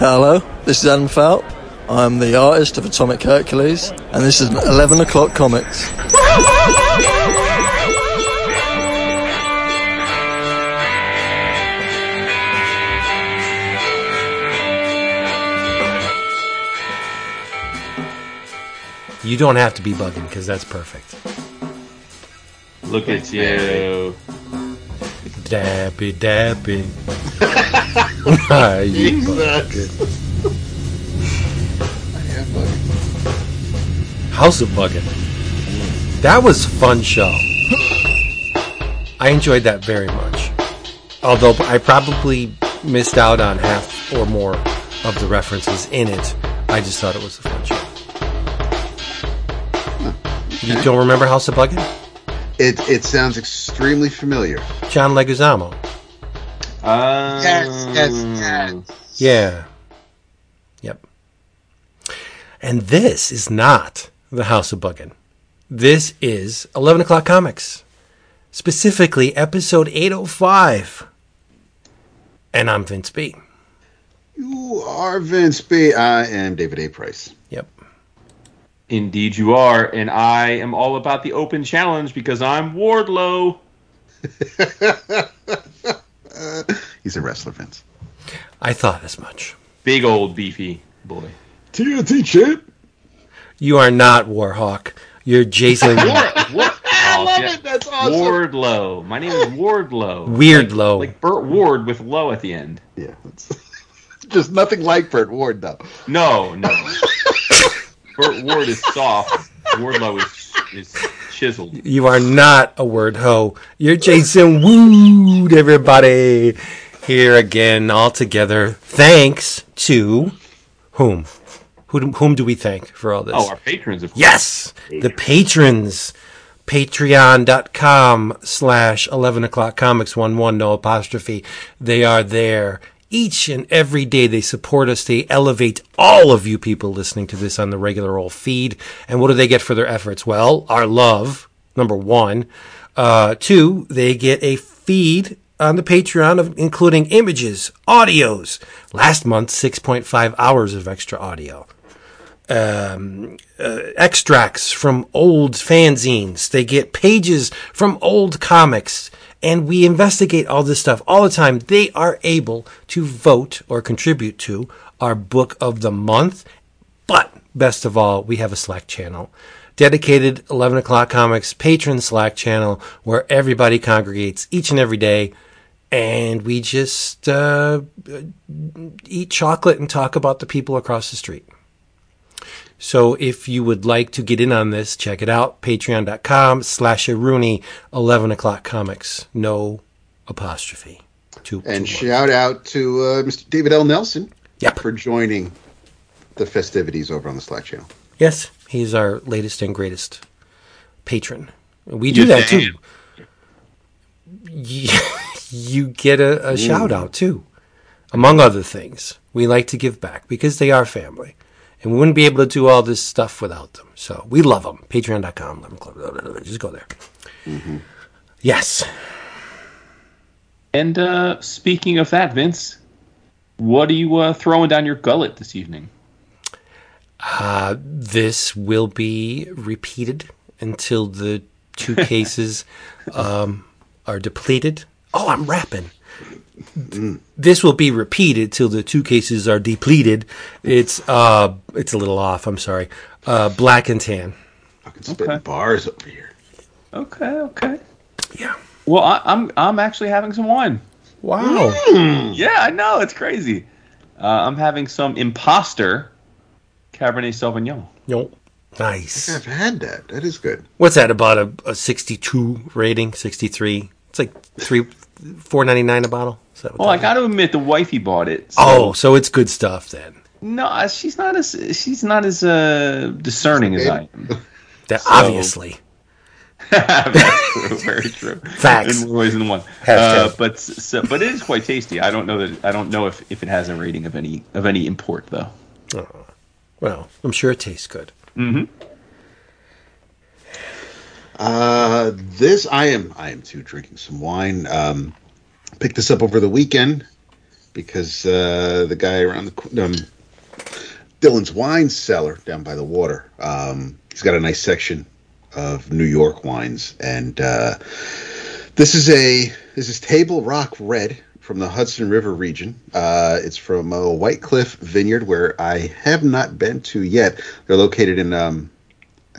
Hello, this is Adam Felt. I'm the artist of Atomic Hercules, and this is 11 o'clock comics. You don't have to be bugging because that's perfect. Look at you. Dappy dappy. You bugging? House of Buggin. That was fun show. I enjoyed that very much. Although I probably missed out on half or more of the references in it. I just thought it was a fun show. You don't remember House of Buggin? It it sounds extremely familiar. John Leguizamo. Uh, Yes, yes, yes. Yeah. Yep. And this is not the House of Buggin. This is 11 o'clock comics, specifically episode 805. And I'm Vince B. You are Vince B. I am David A. Price. Yep. Indeed, you are, and I am all about the open challenge because I'm Wardlow. He's a wrestler, Vince. I thought as much. Big old beefy boy. TNT champ. You are not Warhawk. You're Jason I love it. That's awesome. Wardlow. My name is Wardlow. Weirdlow. Like Burt Ward with low at the end. Yeah, it's just nothing like Burt Ward, though. No, no. Burt Ward is soft. Wardlow is is chiseled. You are not a word ho. You're Jason Wood, everybody. Here again, all together. Thanks to whom? Who, whom do we thank for all this? Oh, our patrons, of course. yes, the patrons. Patreon.com slash 11 o'clock comics, one one, no apostrophe. They are there. Each and every day they support us. They elevate all of you people listening to this on the regular old feed. And what do they get for their efforts? Well, our love, number one. Uh, two, they get a feed on the Patreon of including images, audios. Last month, 6.5 hours of extra audio extracts from old fanzines. They get pages from old comics. And we investigate all this stuff all the time. They are able to vote or contribute to our book of the month. But best of all, we have a Slack channel. Dedicated 11 o'clock comics patron Slack channel where everybody congregates each and every day. And we just uh, eat chocolate and talk about the people across the street. So if you would like to get in on this, check it out. Patreon.com slash Rooney, 11 o'clock comics. No apostrophe. Two, And two shout out to uh, Mr. David L. Nelson Yep. for joining the festivities over on the Slack channel. Yes, he's our latest and greatest patron. We do You that damn. too. You, you get a, a shout out too. Among other things, we like to give back because they are family. And we wouldn't be able to do all this stuff without them. So we love them. Patreon.com. 11 Club, Just go there. Yes. And uh, speaking of that, Vince, what are you uh, throwing down your gullet this evening? Uh, this will be repeated until the two cases um, are depleted. Oh, I'm rapping. This will be repeated till the two cases are depleted. It's uh, it's a little off. I'm sorry. Uh, black and tan. Fucking spitting Okay. bars over here. Okay, okay. Yeah. Well, I, I'm I'm actually having some wine. Wow. Yeah, I know it's crazy. Uh, I'm having some imposter Cabernet Sauvignon. Yo. Nice. I've had that. That is good. What's that about a, a 62 rating? 63. It's like three, four ninety nine a bottle. Is that what Well, I got to admit, the wifey bought it. so- Oh, so it's good stuff then. no, uh, she's not as she's not as uh, discerning as I am. That obviously. That's true, very true. Facts. In more ways than one. Uh, but so, but it is quite tasty. I don't know that I don't know if, if it has a rating of any of any import though. Well, I'm sure it tastes good. Uh, this I am I am too drinking some wine. Um, picked this up over the weekend. because uh, the guy around the um, Dylan's wine cellar down by the water. Um, he's got a nice section of New York wines, and uh, this is a this is Table Rock Red from the Hudson River region. Uh, it's from uh, White Cliff Vineyard, where I have not been to yet. They're located in um,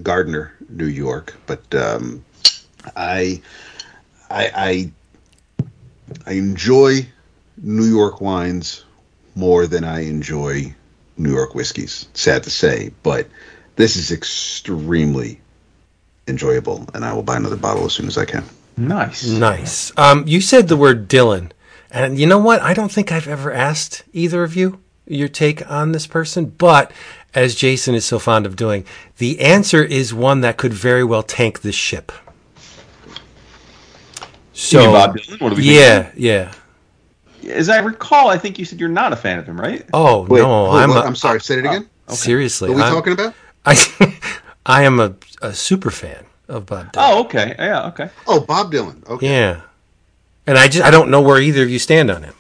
Gardiner, New York, but um, I, I I I enjoy New York wines more than I enjoy New York whiskeys. Sad to say, but this is extremely enjoyable, and I will buy another bottle as soon as I can. Nice. Nice. Um, you said the word Dylan, and you know what? I don't think I've ever asked either of you your take on this person, but as Jason is so fond of doing, the answer is one that could very well tank this ship. So, mean Bob Dylan? What do we yeah, yeah. As I recall, I think you said you're not a fan of him, right? Oh Wait, no, who- I'm, what? a, I'm sorry. Say it again. seriously. What are we I'm- talking about? I, I am a, a super fan of Bob Dylan. Oh, okay. Yeah, okay. Oh, Bob Dylan. Okay. Yeah, and I just I don't know where either of you stand on him.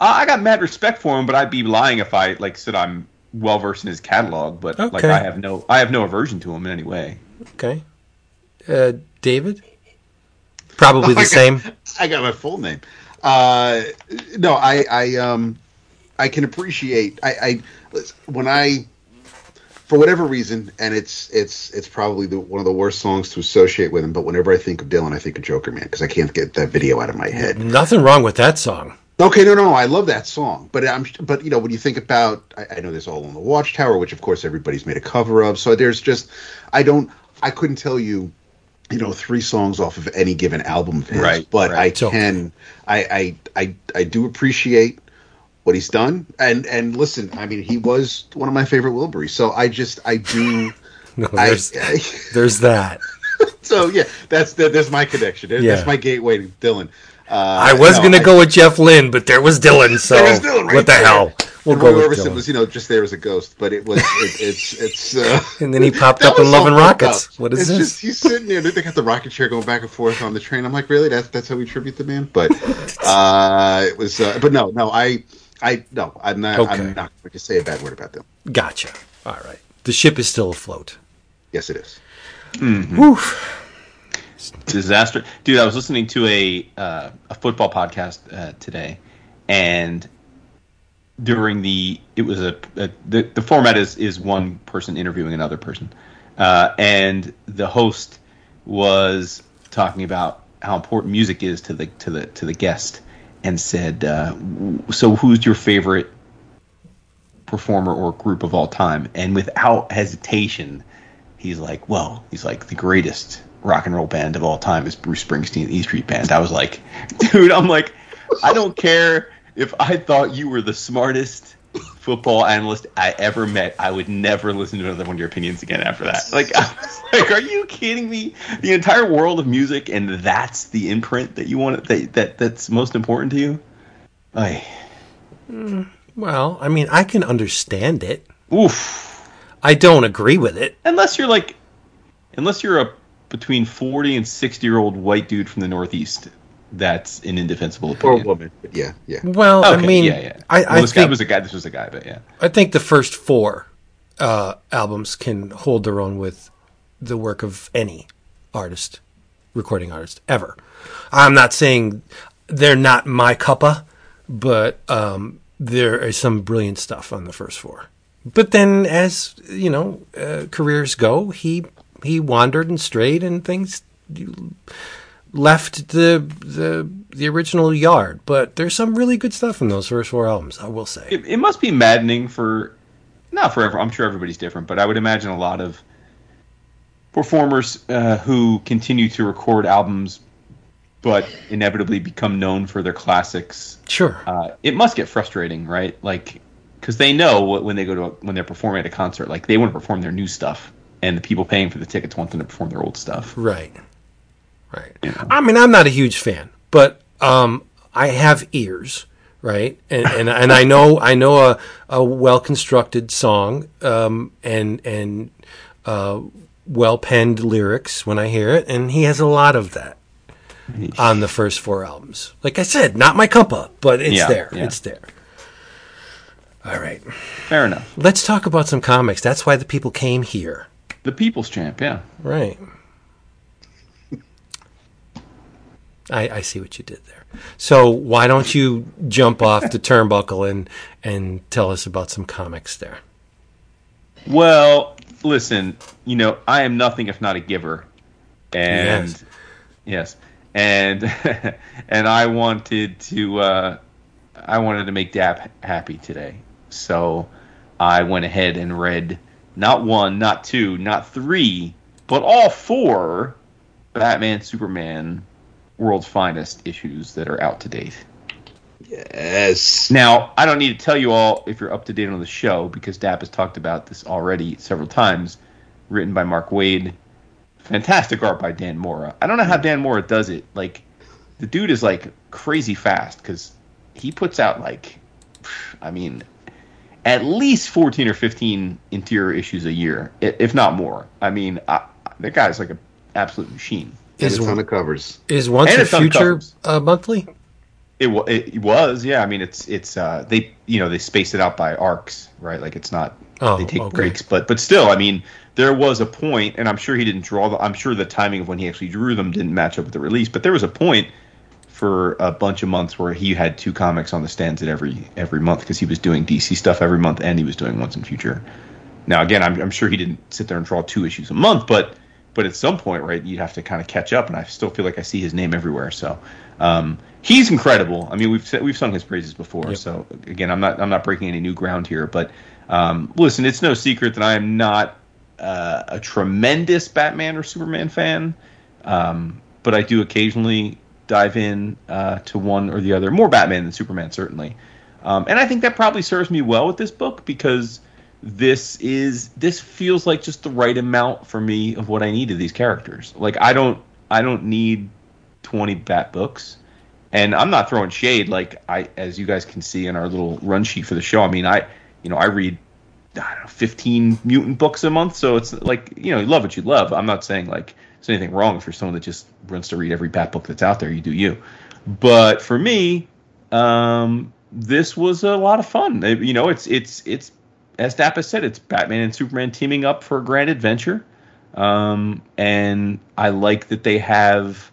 Uh, I got mad respect for him, but I'd be lying if I like said I'm well versed in his catalog. But like I have no, I have no aversion to him in any way. Okay, uh, David. Probably the I got- same. I got my full name. Uh, no, I, I, um, I can appreciate. I, I, when I, for whatever reason, and it's, it's, it's probably the, one of the worst songs to associate with him. But whenever I think of Dylan, I think of Jokerman because I can't get that video out of my head. Nothing wrong with that song. Okay, no, no, no, I love that song, but I'm, but you know, when you think about, I, I know there's All Along the Watchtower, which of course everybody's made a cover of. So there's just, I don't, I couldn't tell you, you know, three songs off of any given album of his, Right, but right. I So- can, I, I, I, I do appreciate what he's done, and and listen, I mean, he was one of my favorite Wilburys, so I just, I do. No, I, there's, there's that. so yeah, that's that, that's my connection. That's Yeah. my gateway to Dylan. Uh, I was no, gonna I- go with Jeff Lynne, but there was Dylan. So There was Dylan right what the there. hell? We'll and Roy Orbison Dylan. was, you know, just there as a ghost, but it was, it, it's, it's. Uh, and then he popped up in was Love and Rockets. up. What is it's this? Just, he's sitting there. They got the rocket chair going back and forth on the train. I'm like, really? That's that's how we tribute the man? But uh, it was. Uh, but no, no, I, I, no, I'm not. Okay. I'm not going to say a bad word about them. Gotcha. All right. The ship is still afloat. Yes, it is. Woof. Disaster, dude. I was listening to a uh, a football podcast uh, today, and during the it was a, a the the format is is one person interviewing another person, uh, and the host was talking about how important music is to the to the to the guest, and said, uh, "So who's your favorite performer or group of all time?" And without hesitation, he's like, "Well, he's like the greatest rock and roll band of all time is Bruce Springsteen, the E Street Band." I was like, "Dude, I'm like, I don't care if I thought you were the smartest football analyst I ever met. I would never listen to another one of your opinions again after that. Like, like, are you kidding me? The entire world of music, and that's the imprint that you want that that that's most important to you. Ay, hmm, Well, I mean, I can understand it. oof. I don't agree with it. Unless you're like, unless you're a between forty and sixty year old white dude from the Northeast, that's an indefensible Or a woman. Yeah, yeah. Well, Okay, I mean, yeah, yeah. I, well, I this guy was a guy. This was a guy, but yeah. I think the first four uh, albums can hold their own with the work of any artist, recording artist ever. I'm not saying they're not my cuppa, but um, there is some brilliant stuff on the first four. But then, as you know, uh, careers go, he he wandered and strayed, and things left the the the original yard. But there's some really good stuff in those first four albums. I will say. it, it must be maddening for not forever. I'm sure everybody's different, but I would imagine a lot of performers uh, who continue to record albums, but inevitably become known for their classics. Sure. Uh, it must get frustrating, right? Like, because they know when they go to a, when they're performing at a concert, like they want to perform their new stuff, and the people paying for the tickets want them to perform their old stuff. Right. Right. I mean, I'm not a huge fan, but um, I have ears, right? And and, and I know I know a, a well constructed song um, and and uh, well penned lyrics when I hear it, and he has a lot of that. on the first four albums. Like I said, not my cup up, but it's Yeah, there. yeah. It's there. All right. Fair enough. Let's talk about some comics. That's why the people came here. The People's Champ, yeah. Right. I, I see what you did there. So why don't you jump off the turnbuckle and and tell us about some comics there? Well, listen, you know, I am nothing if not a giver. And Yes. yes. And and I wanted to uh I wanted to make Dap happy today. So I went ahead and read not one, not two, not three, but all four Batman Superman World's Finest issues that are out to date. Yes. Now, I don't need to tell you all if you're up to date on the show because Dap has talked about this already several times. Written by Mark Waid, fantastic art by Dan Mora. I don't know how Dan Mora does it. Like, the dude is like crazy fast because he puts out like, I mean, at least 14 or 15 interior issues a year, if not more. I mean, I, that guy's like an absolute machine. And Is a ton of covers. is once And a it's future uh, monthly? It, wa- it was, yeah. I mean, it's it's uh, they you know they space it out by arcs, right? Like it's not Oh, they take okay. breaks, but but still, I mean, there was a point, and I'm sure he didn't draw. The, I'm sure the timing of when he actually drew them didn't match up with the release, but there was a point for a bunch of months where he had two comics on the stands at every every month because he was doing DC stuff every month and he was doing Once and Future. Now, again, I'm, I'm sure he didn't sit there and draw two issues a month, but but at some point, right, you have to kind of catch up, and I still feel like I see his name everywhere. So um, he's incredible. I mean, we've we've sung his praises before. So again, I'm not I'm not breaking any new ground here, but um, listen, it's no secret that I am not uh, a tremendous Batman or Superman fan, um, but I do occasionally dive in uh, to one or the other. More Batman than Superman, certainly. Um, and I think that probably serves me well with this book because this is this feels like just the right amount for me of what I need of these characters. Like I don't I don't need 20 Bat books. And I'm not throwing shade like I as you guys can see in our little run sheet for the show. I mean, I you know, I read I don't know, 15 mutant books a month, so it's like, you know, you love what you love. I'm not saying like there's anything wrong if you're someone that just runs to read every Bat book that's out there, you do you. But for me, um, this was a lot of fun. You know, it's it's it's as Dappa said, it's Batman and Superman teaming up for a grand adventure. Um, and I like that they have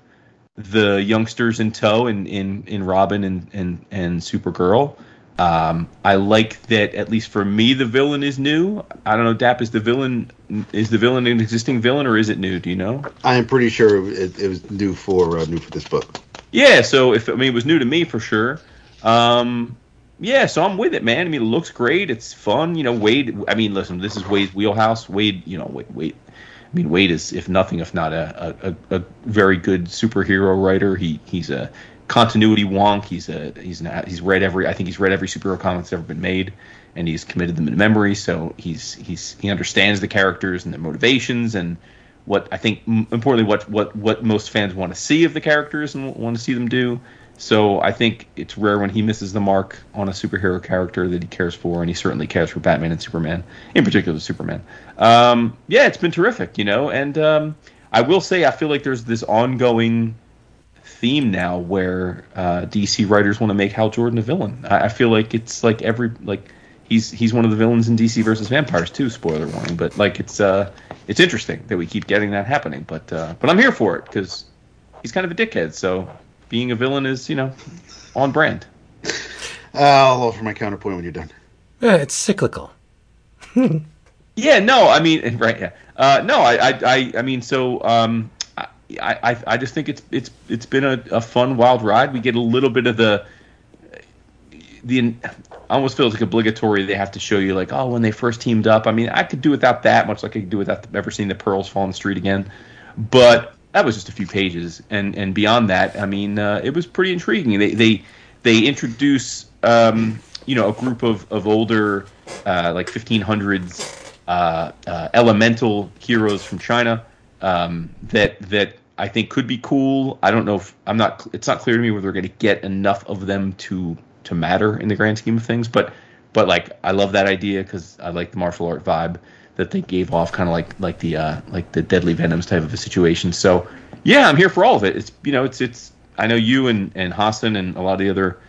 the youngsters in tow in in, in Robin and and and Supergirl. Um, I like that at least for me the villain is new. I don't know, Dap is the villain is the villain an existing villain or is it new? Do you know? I am pretty sure it, it was new for uh, new for this book. Yeah, so if I mean it was new to me for sure. Um, yeah, so I'm with it, man. I mean, it looks great. It's fun. You know, Waid. I mean, listen, this is Waid's wheelhouse. Waid, you know, Waid. Waid I mean, Waid is, if nothing, if not a, a, a very good superhero writer. He he's a continuity wonk. He's a he's an, he's read every. I think he's read every superhero comic that's ever been made, and he's committed them to memory. So he's he's he understands the characters and their motivations and what I think importantly what what what most fans want to see of the characters and want to see them do. So I think it's rare when he misses the mark on a superhero character that he cares for, and he certainly cares for Batman and Superman, in particular Superman. Um, yeah, it's been terrific, you know. And um, I will say, I feel like there's this ongoing theme now where uh, DC writers want to make Hal Jordan a villain. I, I feel like it's like every like he's he's one of the villains in DC versus Vampires too. Spoiler warning, but like it's uh it's interesting that we keep getting that happening. But uh, but I'm here for it because he's kind of a dickhead. So being a villain is you know on brand. Uh, I'll offer my counterpoint when you're done. Yeah, it's cyclical. Yeah, no, I mean, right, yeah, uh, no, I, I, I, I mean, so, um, I, I, I just think it's, it's, it's been a, a fun, wild ride. We get a little bit of the, the, I almost feels like obligatory. They have to show you, like, oh, when they first teamed up. I mean, I could do without that, much like I could do without ever seeing the pearls fall on the street again. But that was just a few pages, and and beyond that, I mean, uh, it was pretty intriguing. They they they introduce, um, you know, a group of of older, uh, like 1500s uh, uh, elemental heroes from China um, that that I think could be cool. I don't know if I'm not. It's not clear to me whether we're going to get enough of them to to matter in the grand scheme of things. But but like I love that idea because I like the martial art vibe. That they gave off, kind of like like the uh, like the Deadly Venoms type of a situation. So yeah, I'm here for all of it. It's you know it's it's I know you and and Hassan and a lot of the other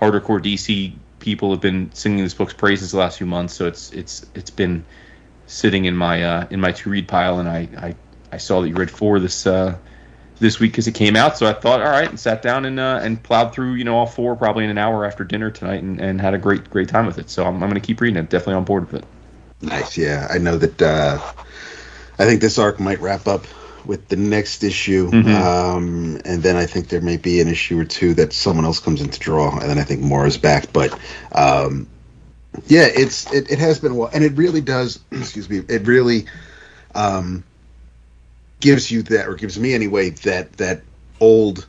hardcore DC people have been singing this book's praises the last few months. So it's it's it's been sitting in my uh, in my to read pile, and I, I I saw that you read four this uh, this week because it came out. So I thought, all right, and sat down and uh, and plowed through you know all four probably in an hour after dinner tonight, and, and had a great great time with it. So I'm, I'm going to keep reading it. Definitely on board with it. Nice, yeah. I know that. Uh, I think this arc might wrap up with the next issue, mm-hmm. um, and then I think there may be an issue or two that someone else comes in to draw, and then I think Mora's back. But um, yeah, it's it, it has been a while, and it really does. Excuse me. It really um, gives you that, or gives me anyway, that that old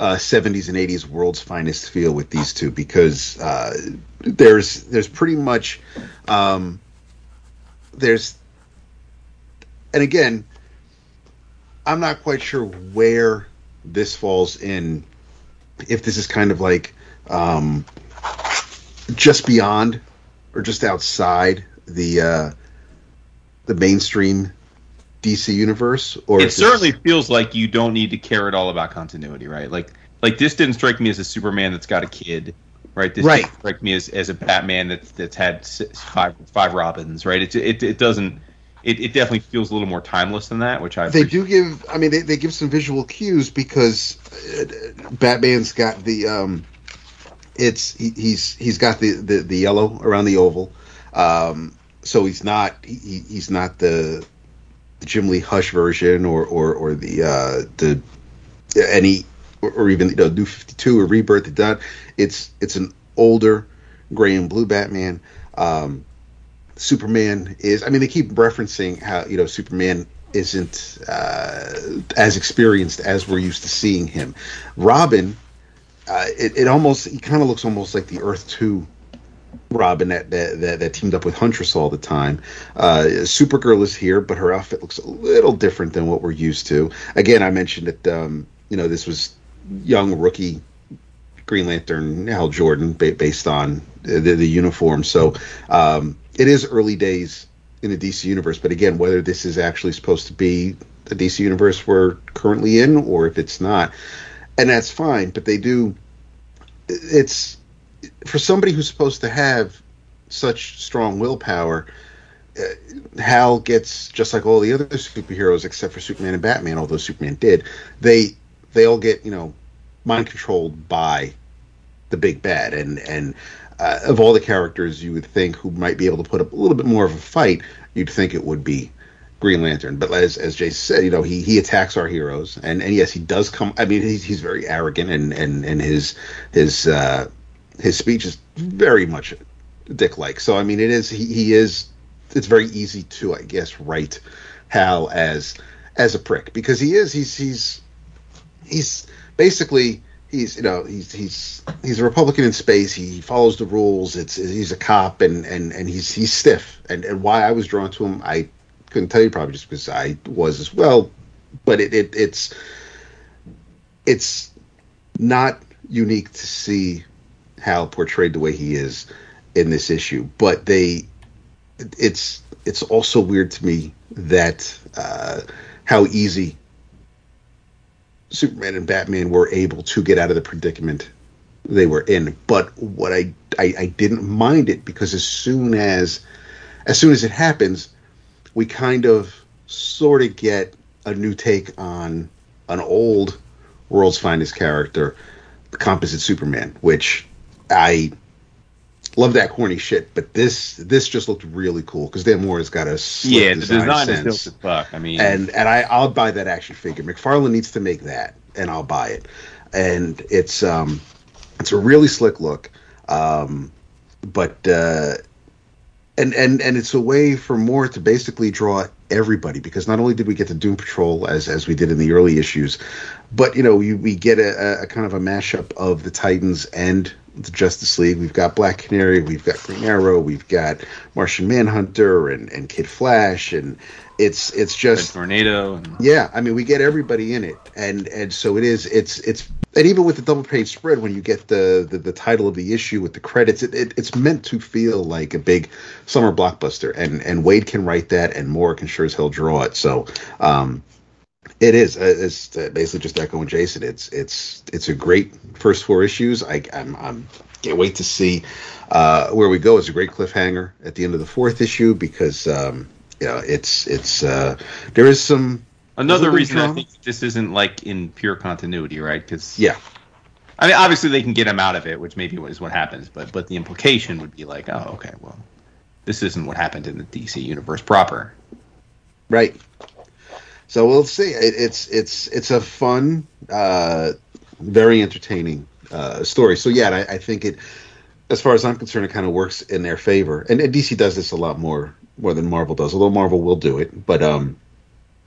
uh, 70s and 80s world's finest feel with these two because uh, there's there's pretty much um, there's and again I'm not quite sure where this falls in if this is kind of like um, just beyond or just outside the uh, the mainstream DC universe, or it certainly feels like you don't need to care at all about continuity, right? Like, like this didn't strike me as a Superman that's got a kid, right? This right. strike me as, as a Batman that's that's had five five Robins, right? It it, it doesn't. It, it definitely feels a little more timeless than that, which I they do give. I mean, they, they give some visual cues because uh, Batman's got the um, it's he, he's he's got the, the the yellow around the oval, um, so he's not he, he's not the the Jim Lee Hush version or or or the uh, the any or, even you know New Fifty Two or Rebirth. It done. It's it's an older gray and blue Batman. Um, Superman is. I mean, they keep referencing how you know Superman isn't uh, as experienced as we're used to seeing him. Robin, uh, it, it almost he kind of looks almost like the Earth Two Robin that, that, that, that, teamed up with Huntress all the time. Uh, Supergirl is here, but her outfit looks a little different than what we're used to. Again, I mentioned that um, you know this was young rookie Green Lantern Hal Jordan ba- based on the, the uniform. So um, it is early days in the DC universe. But again, whether this is actually supposed to be the DC universe we're currently in, or if it's not, and that's fine. But they do. It's for somebody who's supposed to have such strong willpower, uh, Hal gets just like all the other superheroes except for Superman and Batman. Although Superman did, they they all get you know mind controlled by the big bad, and and uh, of all the characters you would think who might be able to put up a little bit more of a fight, you'd think it would be Green Lantern. But as as Jay said, you know, he he attacks our heroes, and and yes, he does come. I mean, he's he's very arrogant, and and and his his uh, his speech is very much dick like. So I mean, it is he, he is. It's very easy to I guess write Hal as as a prick because he is he's he's he's basically he's you know he's he's he's a Republican in space. He follows the rules. It's he's a cop and and and he's he's stiff. And and why I was drawn to him, I couldn't tell you probably just because I was as well. But it, it it's it's not unique to see Hal portrayed the way he is in this issue, but they it's it's also weird to me that uh, how easy Superman and Batman were able to get out of the predicament they were in. But what I, I I didn't mind it because as soon as as soon as it happens, we kind of sort of get a new take on an old world's finest character, the composite Superman, which I love that corny shit, but this this just looked really cool because Dan Mora has got a yeah, the design sense. is dope as fuck. I mean, and and I I'll buy that action figure. McFarlane needs to make that, and I'll buy it. And it's um it's a really slick look, um, but uh, and and and it's a way for Mora to basically draw everybody because not only did we get the Doom Patrol as as we did in the early issues, but you know we, we get a, a kind of a mashup of the Titans and the Justice League. We've got Black Canary, we've got Green Arrow, we've got Martian Manhunter, and and Kid Flash, and it's it's just Red Tornado. And, yeah. I mean, we get everybody in it, and and so it is. It's it's and even with the double page spread, when you get the the, the title of the issue with the credits, it, it, it's meant to feel like a big summer blockbuster, and and Waid can write that, and Mora can sure as hell draw it. So. um it is. Uh, It's uh, basically just echoing Jason. It's it's it's a great first four issues. I I'm, I'm can't wait to see uh, where we go. It's a great cliffhanger at the end of the fourth issue because um, you know it's it's uh, there is some Another reason I think this isn't like in pure continuity, right? Because yeah I mean, obviously they can get him out of it, which maybe is what happens. But but the implication would be like, oh, okay, well, this isn't what happened in the DC universe proper. right. So we'll see. It, it's it's it's a fun, uh, very entertaining uh, story. So yeah, I, I think it, as far as I'm concerned, it kind of works in their favor. And, and DC does this a lot more more than Marvel does. Although Marvel will do it, but um,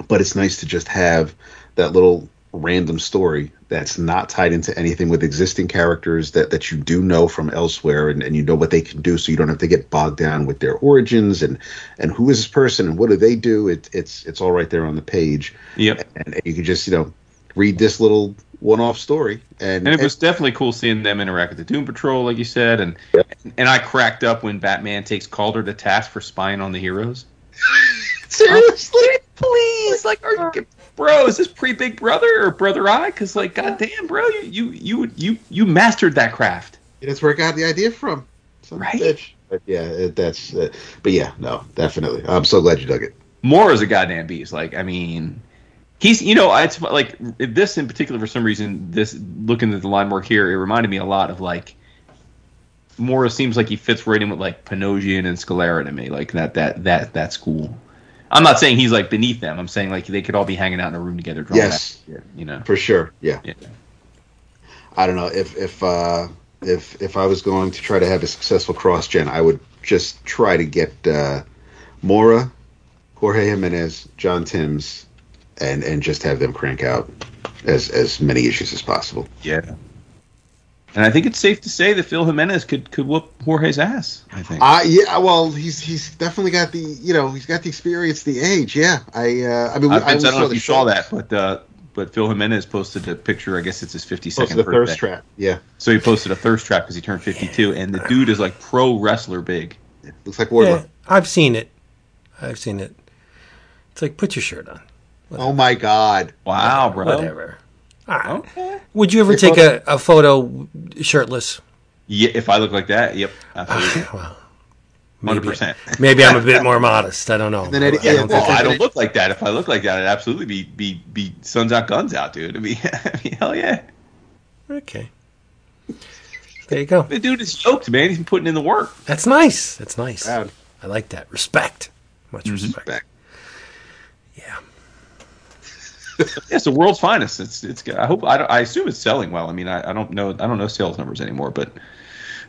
but it's nice to just have that little random story that's not tied into anything with existing characters that, that you do know from elsewhere and, and you know what they can do so you don't have to get bogged down with their origins and and who is this person and what do they do. It, it's it's all right there on the page. Yep. and, and you can just you know read this little one-off story. And, And it was definitely cool seeing them interact with the Doom Patrol, like you said, and and I cracked up when Batman takes Caulder to task for spying on the heroes. seriously? Please, like, are you, bro? Is this pre Big Brother or Brother Eye? Because like, goddamn, bro, you you you you you mastered that craft. that's where I got the idea from a Right? bitch. but yeah it, that's uh, but yeah no definitely I'm so glad you dug it Mora is a goddamn beast. Like, I mean, he's you know, it's like this in particular for some reason. This looking at the line work here, it reminded me a lot of like. Mora seems like he fits right in with like Panosian and Scalera to me. Like that that that that's cool. I'm not saying he's like beneath them. I'm saying like they could all be hanging out in a room together. drawing Yes. you know. for sure yeah Yeah. I don't know if if uh, if if I was going to try to have a successful CrossGen, I would just try to get uh, Mora, Jorge Jimenez, John Timms, and and just have them crank out as as many issues as possible. Yeah. And I think it's safe to say that Phil Jimenez could could whoop Jorge's ass. I think. Uh yeah, well, he's he's definitely got the you know he's got the experience, the age. Yeah, I uh, I mean, we, I, I, don't know if you show. saw that, but uh, but Phil Jimenez posted a picture. I guess it's his 52nd Posted the birthday. thirst trap. Yeah, So he posted a thirst trap because he turned 52, and the dude is like pro wrestler big. looks like Wardlow. Yeah, I've seen it. I've seen it. It's like put your shirt on. Oh my God! Wow, bro. Whatever. All right. Okay. Would you ever Hey, take a, a photo shirtless? Yeah, if I look like that, yep, absolutely, ah, Well, Hundred percent. maybe I'm a bit more modest. I don't know. then Eddie- I don't Well, I I- don't look like that. If I look like that, I'd absolutely be be be suns out, guns out, dude. I mean, I mean hell yeah. okay. There you go. The dude is stoked, man. He's been putting in the work. That's nice. That's nice. Proud. I like that. Respect. Much mm-hmm. respect. Back. Yeah. Yeah, it's the world's finest. It's it's. good. I hope. I, I assume it's selling well. I mean, I, I don't know. I don't know sales numbers anymore, but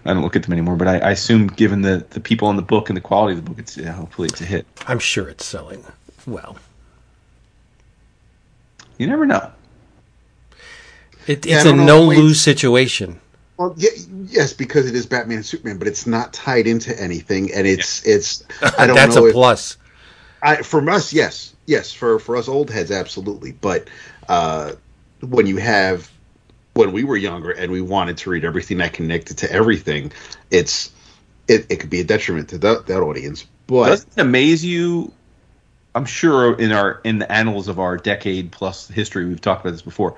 I don't look at them anymore. But I, I assume, given the the people in the book and the quality of the book, it's yeah, hopefully it's a hit. I'm sure it's selling well. You never know. It, Yeah, it's a know. no lose situation. Well, yeah, yes, because it is Batman and Superman, but it's not tied into anything, and it's it's. I don't That's know a if, plus. I, from us, yes, yes, for for us old heads, absolutely. But uh, when you have when we were younger and we wanted to read everything that connected to everything, it's it, it could be a detriment to that, that audience. But Doesn't it amaze you? I'm sure in our in the annals of our decade plus history, we've talked about this before,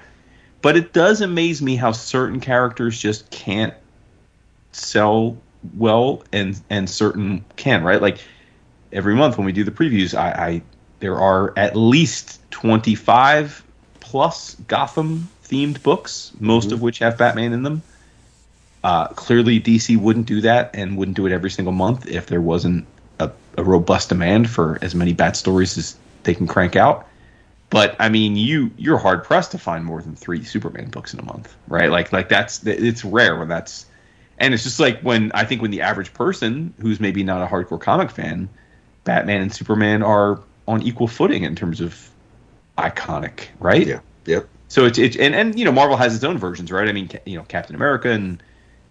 but it does amaze me how certain characters just can't sell well, and and certain can. Right, like every month when we do the previews, I, I there are at least 25 plus Gotham themed books, most of which have Batman in them. Uh, clearly, DC wouldn't do that and wouldn't do it every single month if there wasn't a, a robust demand for as many Bat stories as they can crank out. But I mean, you you're hard pressed to find more than three Superman books in a month, right? Like like that's it's rare when that's, and it's just like when I think when the average person who's maybe not a hardcore comic fan, Batman and Superman are on equal footing in terms of iconic, right? yeah, yep, So it's it's and, and you know Marvel has its own versions, right? I mean, you know Captain America and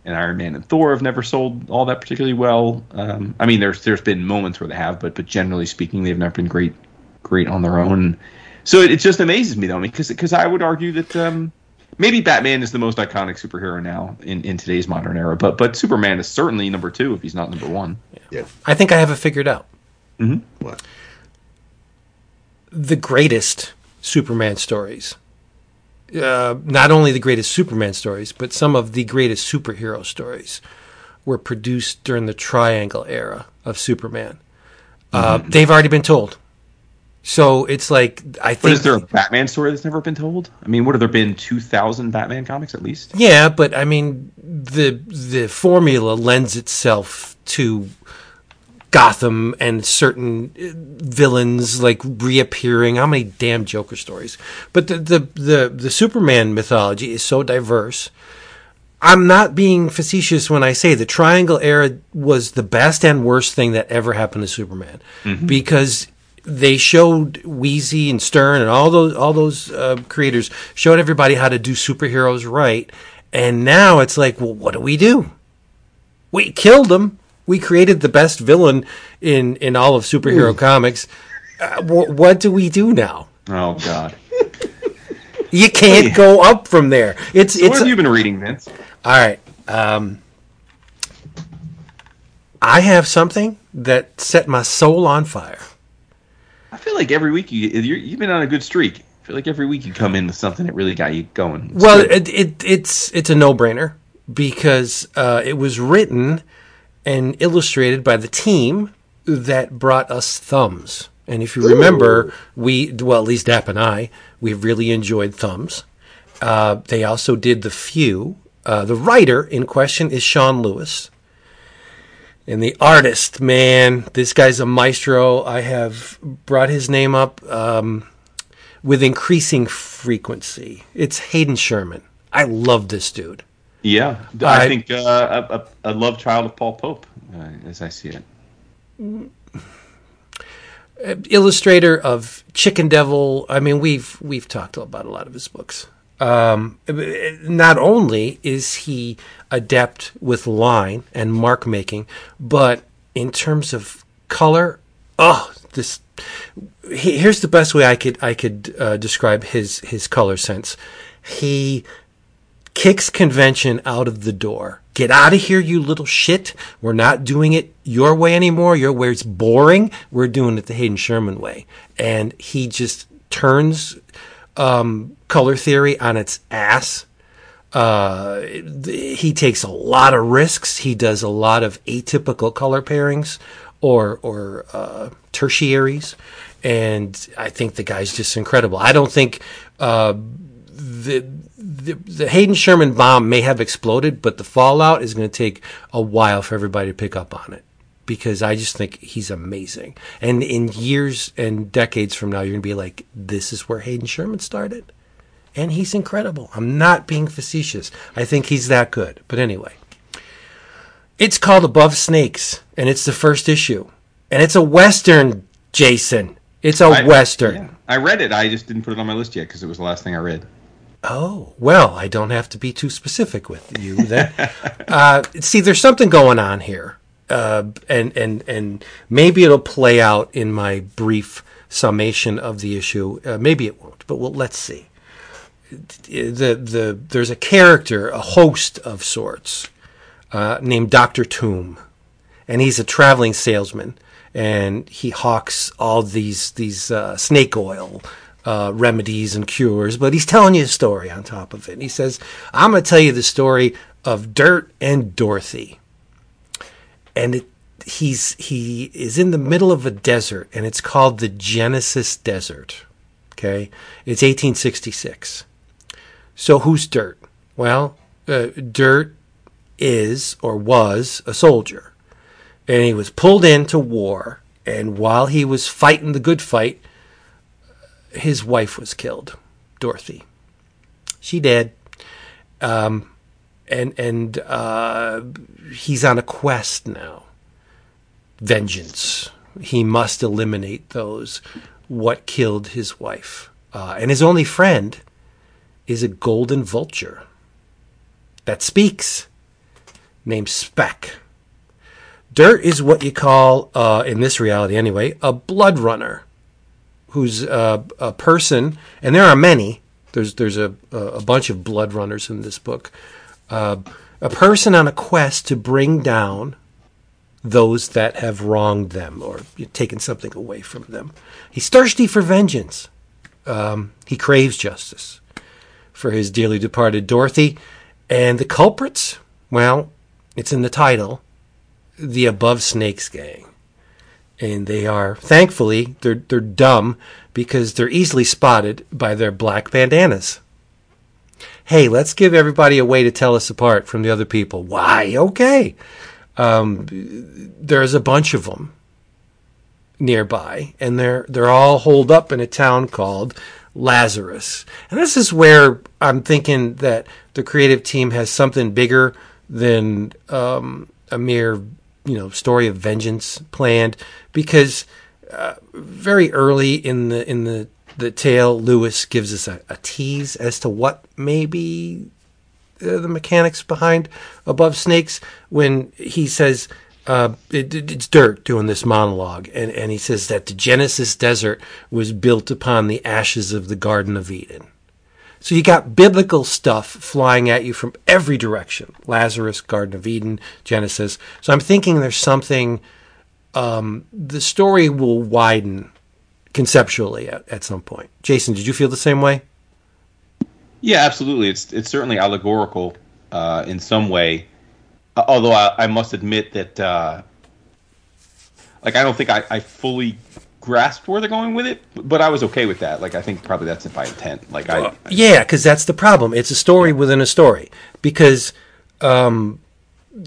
and Iron Man and Thor have never sold all that particularly well. Um, I mean, there's there's been moments where they have, but but generally speaking, they've never been great great on their own. So it, it just amazes me though, because because I would argue that um, maybe Batman is the most iconic superhero now in, in today's modern era, but but Superman is certainly number two if he's not number one. Yeah. I think I have it figured out. What? The greatest Superman stories. Uh, not only the greatest Superman stories, but some of the greatest superhero stories were produced during the Triangle era of Superman. Uh, they've already been told. So it's like I But think. is there a Batman story that's never been told? I mean, what have there been? Two thousand Batman comics at least. Yeah, but I mean the the formula lends itself to Gotham and certain uh, villains like reappearing. How many damn Joker stories? But the the the, the Superman mythology is so diverse. I'm not being facetious when I say the Triangle era was the best and worst thing that ever happened to Superman because they showed Wheezy and Stern and all those all those uh, creators showed everybody how to do superheroes right, and now it's like, well, what do we do? We killed them. We created the best villain in in all of superhero comics. Uh, wh- what do we do now? Oh God. You can't go up from there. It's So it's what have you been reading, Vince? all right. Um, I have something that set my soul on fire. I feel like every week you you're, you've been on a good streak. I feel like every week you come in with something that really got you going. It's well, it, it it's it's a no brainer because uh, it was written and illustrated by the team that brought us Thumbs. And if you remember, we well at least Dap and I we really enjoyed Thumbs. Uh, they also did the Few. Uh, the writer in question is Sean Lewis. And the artist, man, this guy's a maestro. I have brought his name up um, with increasing frequency. It's Hayden Sherman. I love this dude. Yeah, I, I- think uh, a, a, a love child of Paul Pope, uh, as I see it. illustrator of Chicken Devil. I mean, we've we've talked about a lot of his books. Um, not only is he adept with line and mark making, but in terms of color, oh, this. he- Here's the best way I could I could uh, describe his his color sense. He kicks convention out of the door. Get out of here, you little shit. We're not doing it your way anymore. Your way is boring. We're doing it the Hayden Sherman way. And he just turns um, color theory on its ass. Uh, he takes a lot of risks. He does a lot of atypical color pairings or or uh, tertiaries, and I think the guy's just incredible. I don't think uh, the, the the Hayden Sherman bomb may have exploded, but the fallout is going to take a while for everybody to pick up on it because I just think he's amazing. And in years and decades from now, you're going to be like, this is where Hayden Sherman started. And he's incredible. I'm not being facetious. I think he's that good. But anyway, it's called Above Snakes, and it's the first issue. And it's a Western, Jason. It's a I- Western. yeah, I read it. I just didn't put it on my list yet because it was the last thing I read. Oh, well, I don't have to be too specific with you then. uh, see, there's something going on here. Uh, and, and, and maybe it'll play out in my brief summation of the issue. Uh, maybe it won't, but well, let's see. The, the, there's a character, a host of sorts, uh, named Dr. Tomb. And he's a traveling salesman. And he hawks all these, these uh, snake oil uh, remedies and cures, but he's telling you a story on top of it. And he says, I'm going to tell you the story of Dirt and Dorothy. And it, he's he is in the middle of a desert, and it's called the Genesis Desert. Okay, it's 1866. So who's Dirt? Well, uh, Dirt is or was a soldier, and he was pulled into war. And while he was fighting the good fight, his wife was killed, Dorothy. She did. Um, and and uh, he's on a quest now. Vengeance. He must eliminate those what killed his wife. Uh, and his only friend is a golden vulture that speaks. named Speck. Dirt is what you call, uh, in this reality anyway, a blood runner, who's a, a person, and there are many. There's there's a a bunch of blood runners in this book. Uh, a person on a quest to bring down those that have wronged them or taken something away from them. He's thirsty for vengeance. Um, he craves justice for his dearly departed Dorothy. And the culprits, well, it's in the title the Above Snakes Gang. And they are, thankfully, they're, they're dumb because they're easily spotted by their black bandanas. Hey, let's give everybody a way to tell us apart from the other people. Why? Okay. Um, there's a bunch of them nearby, and they're they're all holed up in a town called Lazarus. And this is where I'm thinking that the creative team has something bigger than um, a mere you know story of vengeance planned, because uh, very early in the in the the tale, Lewis gives us a, a tease as to what maybe uh, the mechanics behind Above Snakes when he says uh, it, it's Dirt doing this monologue, and, and he says that the Genesis Desert was built upon the ashes of the Garden of Eden. So you got biblical stuff flying at you from every direction Lazarus, Garden of Eden, Genesis. So I'm thinking there's something, um, the story will widen conceptually at, at some point. Jason, did you feel the same way? Yeah, absolutely. It's it's certainly allegorical uh, in some way. Uh, although I, I, must admit that, uh, like, I don't think I, I, fully grasped where they're going with it, but I was okay with that. Like, I think probably that's by intent. Like, I, I yeah, because that's the problem. It's a story within a story. Because um,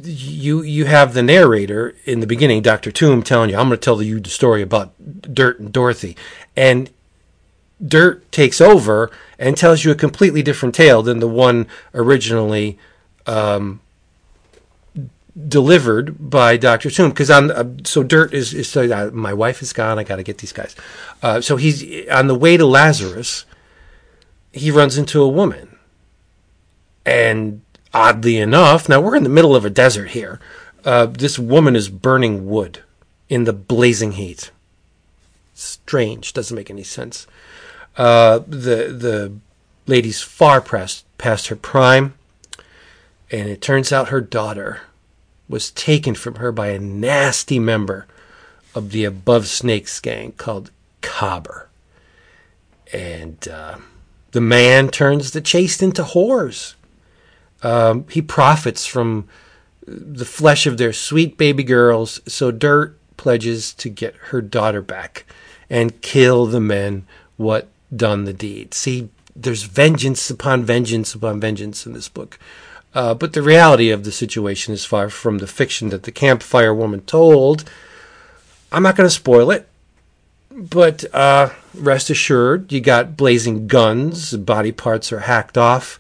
you you have the narrator in the beginning, Doctor Tomb, telling you, "I'm going to tell you the story about Dirt and Dorothy," and Dirt takes over and tells you a completely different tale than the one originally um, delivered by Doctor Tomb. Because on uh, so Dirt is, is uh, my wife is gone. I got to get these guys. Uh, so he's on the way to Lazarus. He runs into a woman, and oddly enough, now we're in the middle of a desert here. Uh, this woman is burning wood in the blazing heat. Strange, doesn't make any sense. Uh, the the lady's far past past her prime, and it turns out her daughter was taken from her by a nasty member of the Above Snakes gang called Cobber, and uh, the man turns the chaste into whores. Um, he profits from the flesh of their sweet baby girls, so Dirt pledges to get her daughter back and kill the men what done the deed. See, there's vengeance upon vengeance upon vengeance in this book. Uh, but the reality of the situation is far from the fiction that the campfire woman told. I'm not going to spoil it, but uh, rest assured, you got blazing guns, body parts are hacked off.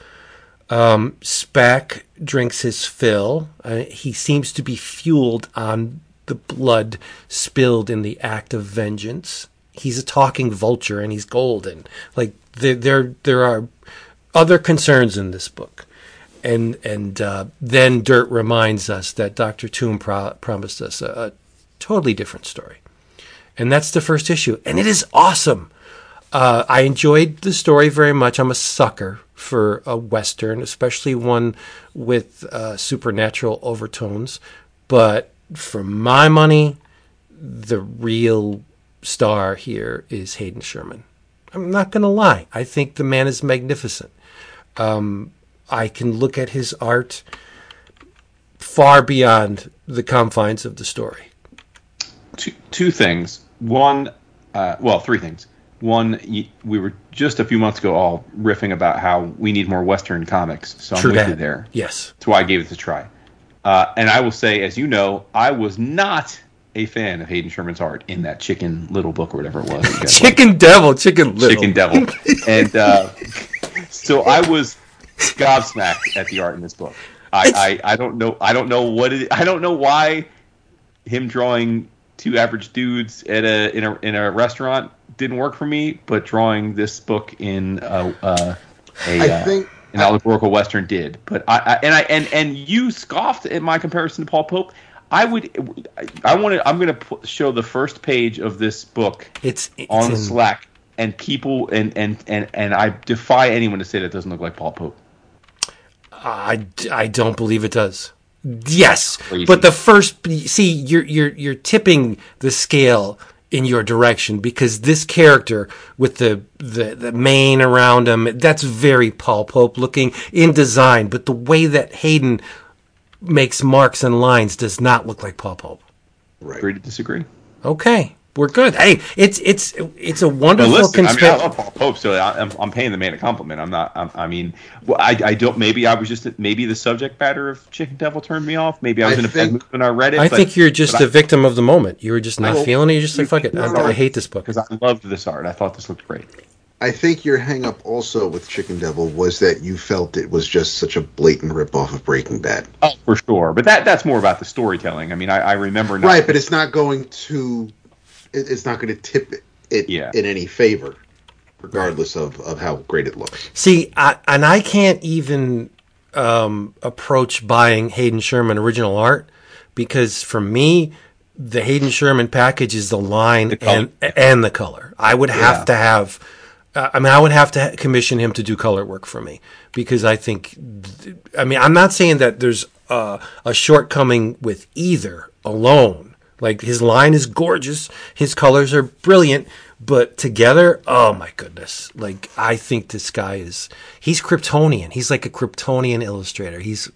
Um, Speck drinks his fill. Uh, he seems to be fueled on the blood spilled in the act of vengeance he's a talking vulture and he's golden. Like there there there are other concerns in this book. And and uh, then Dirt reminds us that Doctor Tomb pro- promised us a, a, totally different story, and that's the first issue, and it is awesome. Uh, I enjoyed the story very much. I'm a sucker for a western, especially one with uh, supernatural overtones. But for my money, the real star here is Hayden Sherman. I'm not going to lie. I think the man is magnificent. Um, I can look at his art far beyond the confines of the story. Two, two things. One, uh, well, three things. One, we were just a few months ago all riffing about how we need more Western comics. So I'm with that. you there. Yes. That's why I gave it a try. Uh, and I will say, as you know, I was not a fan of Hayden Sherman's art in that Chicken Little book or whatever it was. chicken Devil, Chicken Little, Chicken Devil, and uh, so I was gobsmacked at the art in this book. I, I, I don't know I don't know what it I don't know why him drawing two average dudes at a in a in a restaurant didn't work for me, but drawing this book in a, uh, a I uh, think an allegorical western did. But I, I and I and and you scoffed at my comparison to Paul Pope. I would. I want to. I'm going to show the first page of this book. It's, it's on in- Slack, and people and and and and I defy anyone to say that doesn't look like Paul Pope. I, I don't believe it does. Yes, but the first see you're you're you're tipping the scale in your direction because this character with the the, the mane around him that's very Paul Pope looking in design, but the way that Hayden makes marks and lines does not look like Paul Pope. Right. Agree to disagree? Okay, we're good. Hey, it's it's it's a But wonderful listen, I mean, I conspiracy. love Paul Pope, so I, I'm, I'm paying the man a compliment. I'm not. I'm, I mean, well, I, I don't. Maybe I was just maybe the subject matter of Chicken Devil turned me off. Maybe I was I in a bad mood when I read it. I think you're just a victim of the moment. You were just not Well, feeling it. You're just like, fuck it. I, no, no, I hate this book. because I loved this art. I thought this looked great. I think your hang up also with Chicken Devil was that you felt it was just such a blatant ripoff of Breaking Bad. Oh, for sure. But that that's more about the storytelling. I mean, I, I remember not, Right, but it's not going to it, it's not going to tip it, it Yeah. in any favor regardless of, of how great it looks. See, I, and I can't even um, approach buying Hayden Sherman original art because for me, the Hayden Sherman package is the line color. and and the color. I would have Yeah. to have. Uh, I mean, I would have to commission him to do color work for me because I think. I mean, I'm not saying that there's uh, a shortcoming with either alone. Like his line is gorgeous, his colors are brilliant, but together, oh my goodness! Like I think this guy is he's Kryptonian. He's like a Kryptonian illustrator. He's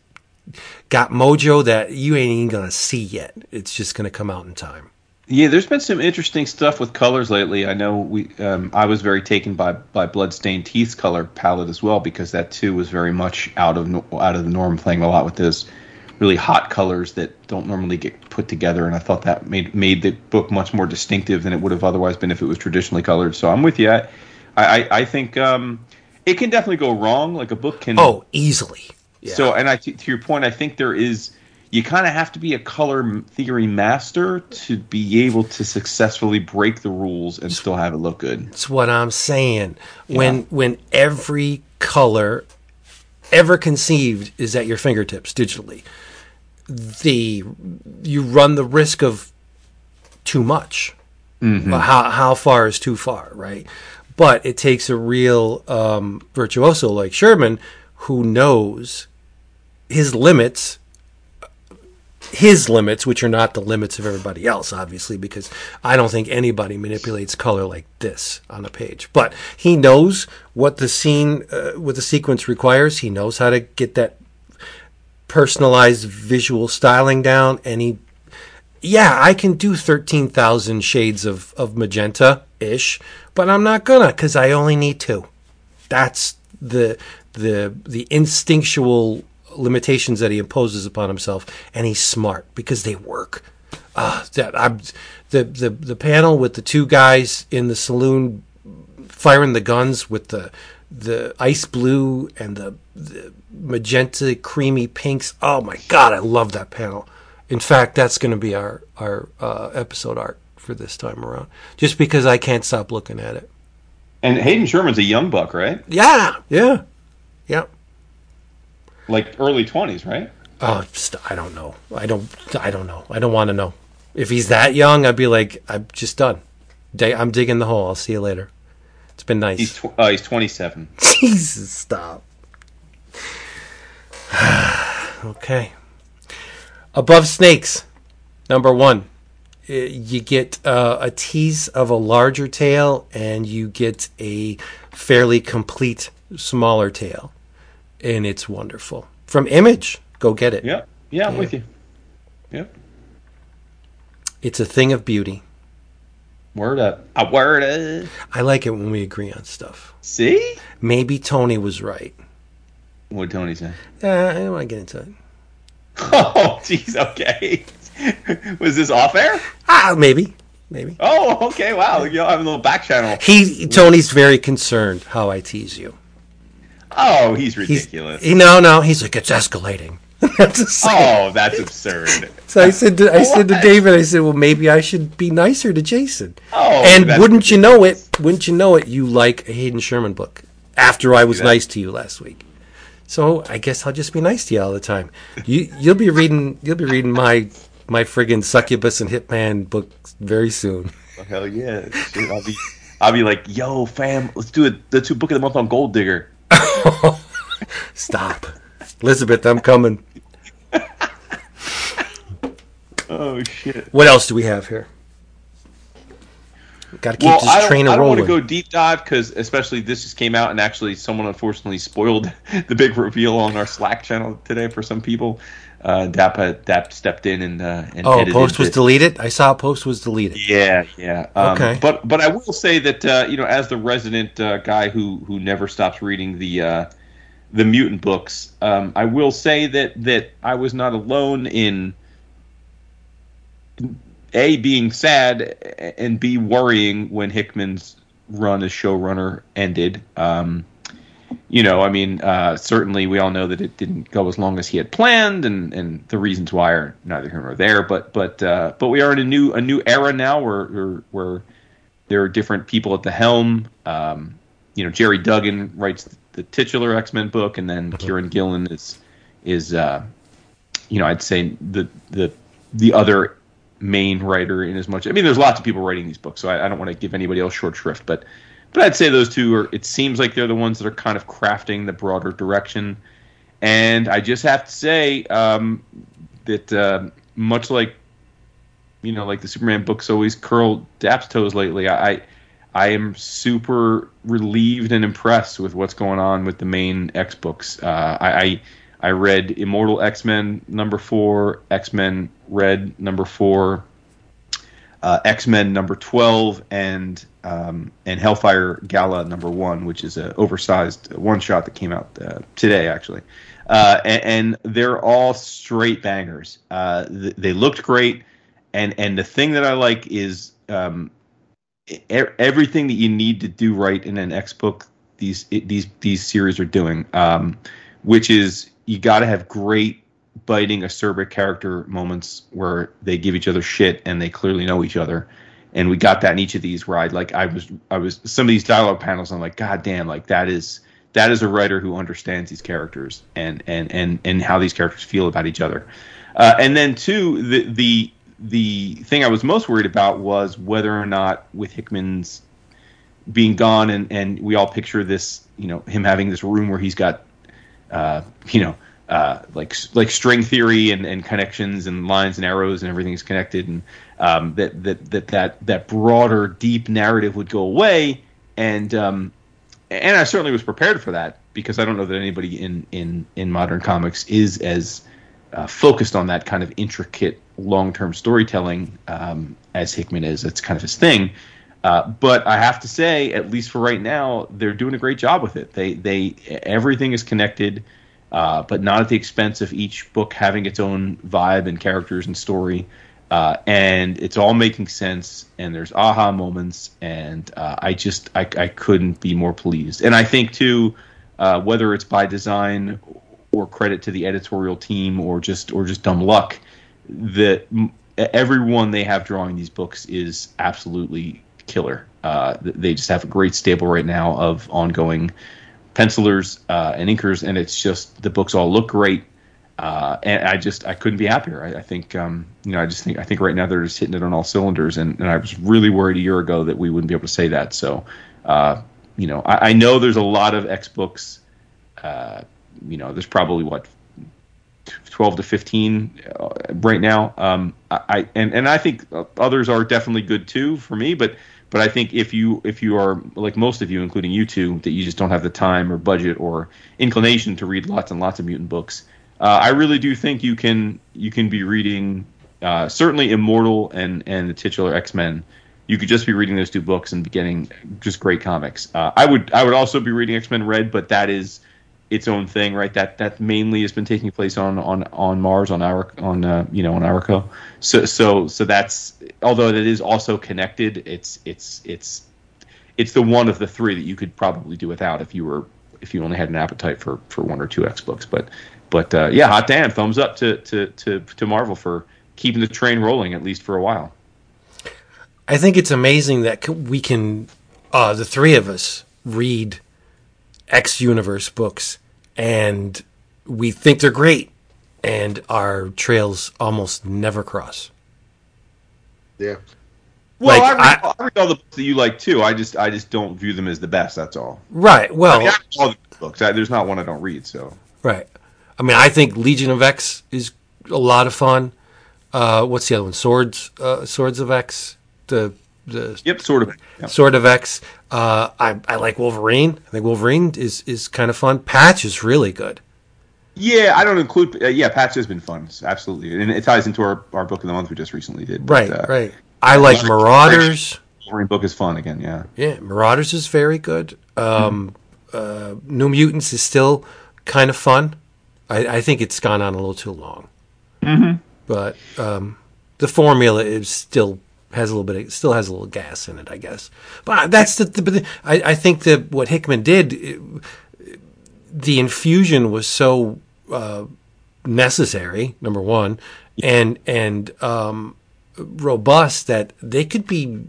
got mojo that you ain't even gonna see yet. It's just gonna come out in time. Yeah, there's been some interesting stuff with colors lately. I know we, um, I was very taken by by Bloodstained Teeth's color palette as well because that too was very much out of out of the norm, playing a lot with those really hot colors that don't normally get put together. And I thought that made made the book much more distinctive than it would have otherwise been if it was traditionally colored. So I'm with you. I I, I think um, it can definitely go wrong. Like a book can. Oh, easily. Yeah. So, and I, to to your point, I think there is. You kind of have to be a color theory master to be able to successfully break the rules and still have it look good. That's what I'm saying. When when every color ever conceived is at your fingertips digitally, the you run the risk of too much. But How how far is too far, right? But it takes a real um, virtuoso like Sherman who knows his limits his limits, which are not the limits of everybody else, obviously, because I don't think anybody manipulates color like this on a page. But he knows what the scene, uh, what the sequence requires. He knows how to get that personalized visual styling down, and he, yeah, I can do thirteen thousand shades of of magenta ish, but I'm not gonna because I only need two. That's the the the instinctual limitations that he imposes upon himself, and he's smart because they work. Uh, that I'm the, the the panel with the two guys in the saloon firing the guns with the the ice blue and the, the magenta creamy pinks. Oh my god, I love that panel. In fact, that's going to be our our uh, episode art for this time around. Just because I can't stop looking at it. And Hayden Sherman's a young buck, right? Yeah, yeah, yeah. Like early twenties, right? Oh, st- I don't know. I don't. I don't know. I don't want to know. If he's that young, I'd be like, I'm just done. Day, I'm digging the hole. I'll see you later. It's been nice. He's tw- uh, he's twenty seven. Jesus, stop. okay. Above snakes, number one. You get uh, a tease of a larger tale, and you get a fairly complete smaller tale, and it's wonderful. From Image, go get it. Yep. Yeah, I'm with you. Yep. It's a thing of beauty. Word up. A word up. I like it when we agree on stuff. See? Maybe Tony was right. What did Tony say? Uh, I don't want to get into it. Oh, jeez. Okay. Was this off air? Ah, maybe, maybe. Oh, okay. Wow. You're having a little back channel. He Tony's very concerned how I tease you. Oh, he's He's, ridiculous. he, no, no. He's like it's escalating. That's. Oh, that's absurd. So I said, to, I said to David, I said, well, maybe I should be nicer to Jason. Oh, and wouldn't you know it? Wouldn't you know it? You like a Hayden Sherman book after I was nice to you last week. So I guess I'll just be nice to you all the time. You you'll be reading you'll be reading my my friggin' succubus and hitman book very soon. Oh, hell yeah! Shit, I'll be I'll be like, yo, fam, let's do it. Let's do book of the month on Gold Digger. Stop, Elizabeth, I'm coming. Oh shit! What else do we have here? Got to keep Well, this I don't, I don't want to go deep dive because, especially, this just came out, and actually, someone unfortunately spoiled the big reveal on our Slack channel today for some people. Uh, Dap, Dap stepped in and uh, and oh, post was it. deleted. I saw a post was deleted. Yeah, yeah. Um, Okay. But but I will say that uh, you know, as the resident uh, guy who who never stops reading the uh, the mutant books, um, I will say that that I was not alone in a being sad and b worrying when Hickman's run as showrunner ended. Um, you know, I mean, uh, certainly we all know that it didn't go as long as he had planned, and, and the reasons why are neither here nor there. But but uh, but we are in a new a new era now, where where, where there are different people at the helm. Um, you know, Gerry Duggan writes the titular X Men book, and then Kieron Gillen is is uh, you know I'd say the the the other main writer in as much. I mean, there's lots of people writing these books, so I, I don't want to give anybody else short shrift, but but I'd say those two are. It seems like they're the ones that are kind of crafting the broader direction, and I just have to say um, that uh, much like you know, like the Superman books always curl Dap's toes lately. I, I am super relieved and impressed with what's going on with the main X books. Uh, I, I I read Immortal X Men number four, X Men Red number four, uh, X Men number twelve, and um, and Hellfire Gala number one, which is an oversized one shot that came out uh, today actually. Uh, and, and they're all straight bangers. Uh, th- they looked great, and and the thing that I like is um, everything that you need to do right in an X book. These these these series are doing, um, which is you got to have great biting acerbic character moments where they give each other shit and they clearly know each other and we got that in each of these where I like I was I was some of these dialogue panels I'm like god damn like that is that is a writer who understands these characters and and and and how these characters feel about each other uh, and then two the the the thing I was most worried about was whether or not with Hickman's being gone and and we all picture this you know him having this room where he's got uh, you know, uh, like like string theory and, and connections and lines and arrows and everything's connected, and um, that, that that that that broader, deep narrative would go away, and um, and I certainly was prepared for that because I don't know that anybody in in in modern comics is as uh, focused on that kind of intricate long term storytelling um, as Hickman is. It's kind of his thing. Uh, but I have to say, at least for right now, they're doing a great job with it. They they everything is connected, uh, but not at the expense of each book having its own vibe and characters and story. Uh, and it's all making sense, and there's aha moments, and uh, I just I, I couldn't be more pleased. And I think too, uh, whether it's by design or credit to the editorial team or just or just dumb luck, that everyone they have drawing these books is absolutely killer. Uh, they just have a great stable right now of ongoing pencilers uh, and inkers, and it's just the books all look great. Uh, and I just I couldn't be happier. I, I think um, you know I just think I think right now they're just hitting it on all cylinders, and, and I was really worried a year ago that we wouldn't be able to say that. So uh, you know I, I know there's a lot of X books. You know there's probably what 12 to 15 uh, right now. Um, I, I and and I think others are definitely good too for me, but but I think if you if you are like most of you, including you two, that you just don't have the time or budget or inclination to read lots and lots of mutant books, uh, I really do think you can you can be reading uh, certainly Immortal and and the titular X Men. You could just be reading those two books and be getting just great comics. Uh, I would I would also be reading X Men Red, but that is its own thing, right? That that mainly has been taking place on on on Mars, on our on uh, you know on Arakko. So so so that's although that is also connected. It's it's it's it's the one of the three that you could probably do without if you were if you only had an appetite for for one or two X books. But but uh, yeah, hot damn, thumbs up to to to to Marvel for keeping the train rolling at least for a while. I think it's amazing that we can, uh, the three of us, read X Universe books and we think they're great, and our trails almost never cross. Yeah. Well, Like, I, read, I- I, read all the books that you like too. I just I just don't view them as the best. That's all. Right. Well, I mean, I all the books. I, there's not one I don't read. So Right. I mean, I think Legion of X is a lot of fun. Uh, what's the other one? Swords, uh, Swords of X. The the yep, sort of. Yep. Sword of X. Uh, I I like Wolverine. I think Wolverine is is kind of fun. Patch is really good. Yeah, I don't include. Uh, yeah, Patch has been fun, absolutely, and it ties into our, our book of the month we just recently did. Right. Uh, right. I like Marauders. Wolverine book is fun again. Yeah. Yeah, Marauders is very good. Um, uh, New Mutants is still kind of fun. I, I think it's gone on a little too long. Mm-hmm. But um, the formula is still has a little bit, of, still has a little gas in it, I guess. But that's the. the, I, I think that what Hickman did, it, the infusion was so uh, necessary. Number one, and and um, robust that they could be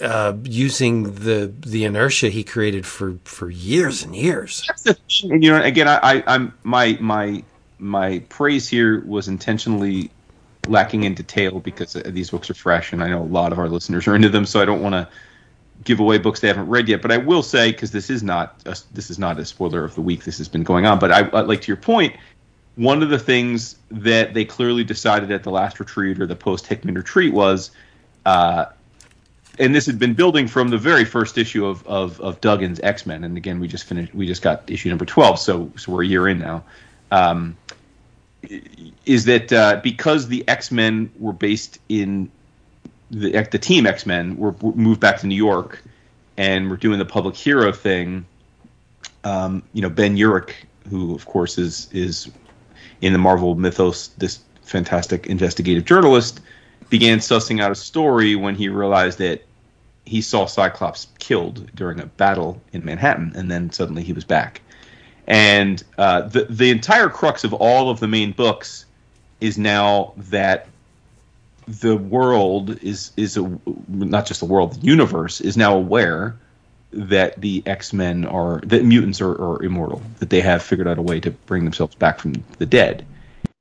uh, using the the inertia he created for for years and years. That's the thing. And, you know, again, I, I, I'm my my my praise here was intentionally lacking in detail because uh, these books are fresh, and I know a lot of our listeners are into them, so I don't want to give away books they haven't read yet. But I will say because this is not a, this is not a spoiler of the week. This has been going on, but I, like to your point. One of the things that they clearly decided at the last retreat or the post Hickman retreat was. Uh, and this had been building from the very first issue of, of, of Duggan's X Men, and again, we just finished, we just got issue number twelve, so so we're a year in now. Um, is that uh, because the X Men were based in the the team X Men were were moved back to New York, and we're doing the public hero thing. Um, you know, Ben Urich, who of course is is in the Marvel mythos, this fantastic investigative journalist, began sussing out a story when he realized that he saw Cyclops killed during a battle in Manhattan, and then suddenly he was back. And uh, the the entire crux of all of the main books is now that the world is is a, not just the world, the universe is now aware that the X Men are that mutants are, are immortal, that they have figured out a way to bring themselves back from the dead.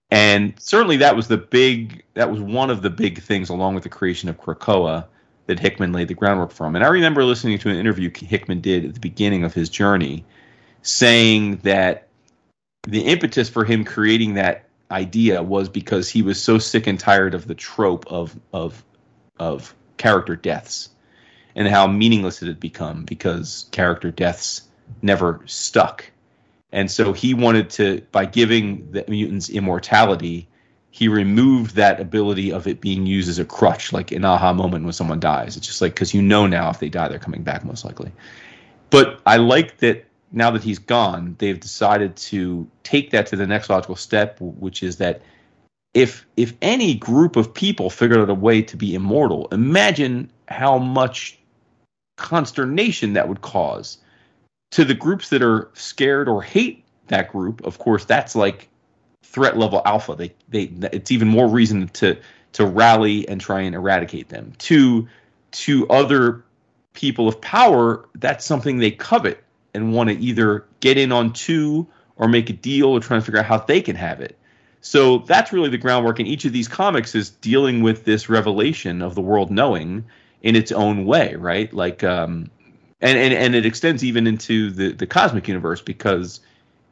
And certainly that was the big that was one of the big things along with the creation of Krakoa that Hickman laid the groundwork from. And I remember listening to an interview Hickman did at the beginning of his journey saying that the impetus for him creating that idea was because he was so sick and tired of the trope of of of character deaths and how meaningless it had become because character deaths never stuck. And so he wanted to, by giving the mutants immortality, he removed that ability of it being used as a crutch, like an aha moment when someone dies. It's just like, because you know now if they die, they're coming back most likely. But I like that now that he's gone, they've decided to take that to the next logical step, which is that if if any group of people figured out a way to be immortal, imagine how much consternation that would cause to the groups that are scared or hate that group. Of course, that's like threat level alpha. They they it's even more reason to to rally and try and eradicate them. To to other people of power, that's something they covet and want to either get in on two or make a deal or try to figure out how they can have it. So that's really the groundwork in each of these comics is dealing with this revelation of the world knowing in its own way, right? Like um and, and, and it extends even into the, the cosmic universe because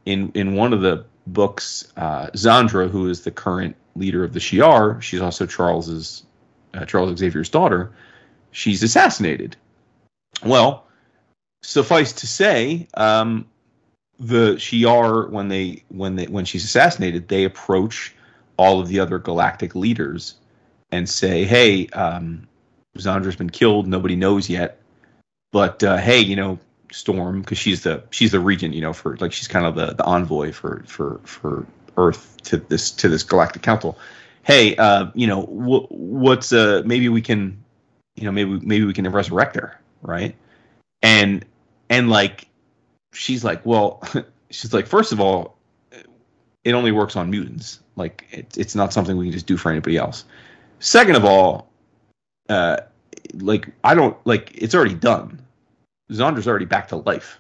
in in one of the books, uh, Xandra, who is the current leader of the Shi'ar, she's also Charles's uh, Charles Xavier's daughter. She's assassinated. Well, suffice to say, um, the Shi'ar when they when they when she's assassinated, they approach all of the other galactic leaders and say, "Hey, um, Xandra's been killed. Nobody knows yet, but uh, hey, you know, Storm, because she's the she's the regent, you know, for like she's kind of the, the envoy for for for Earth to this to this galactic council. Hey, uh, you know, wh- what's uh maybe we can, you know, maybe maybe we can resurrect her, right? And and like she's like, well, she's like, first of all, it only works on mutants. Like it, it's not something we can just do for anybody else. Second of all, uh, like I don't like it's already done. Xandra's already back to life.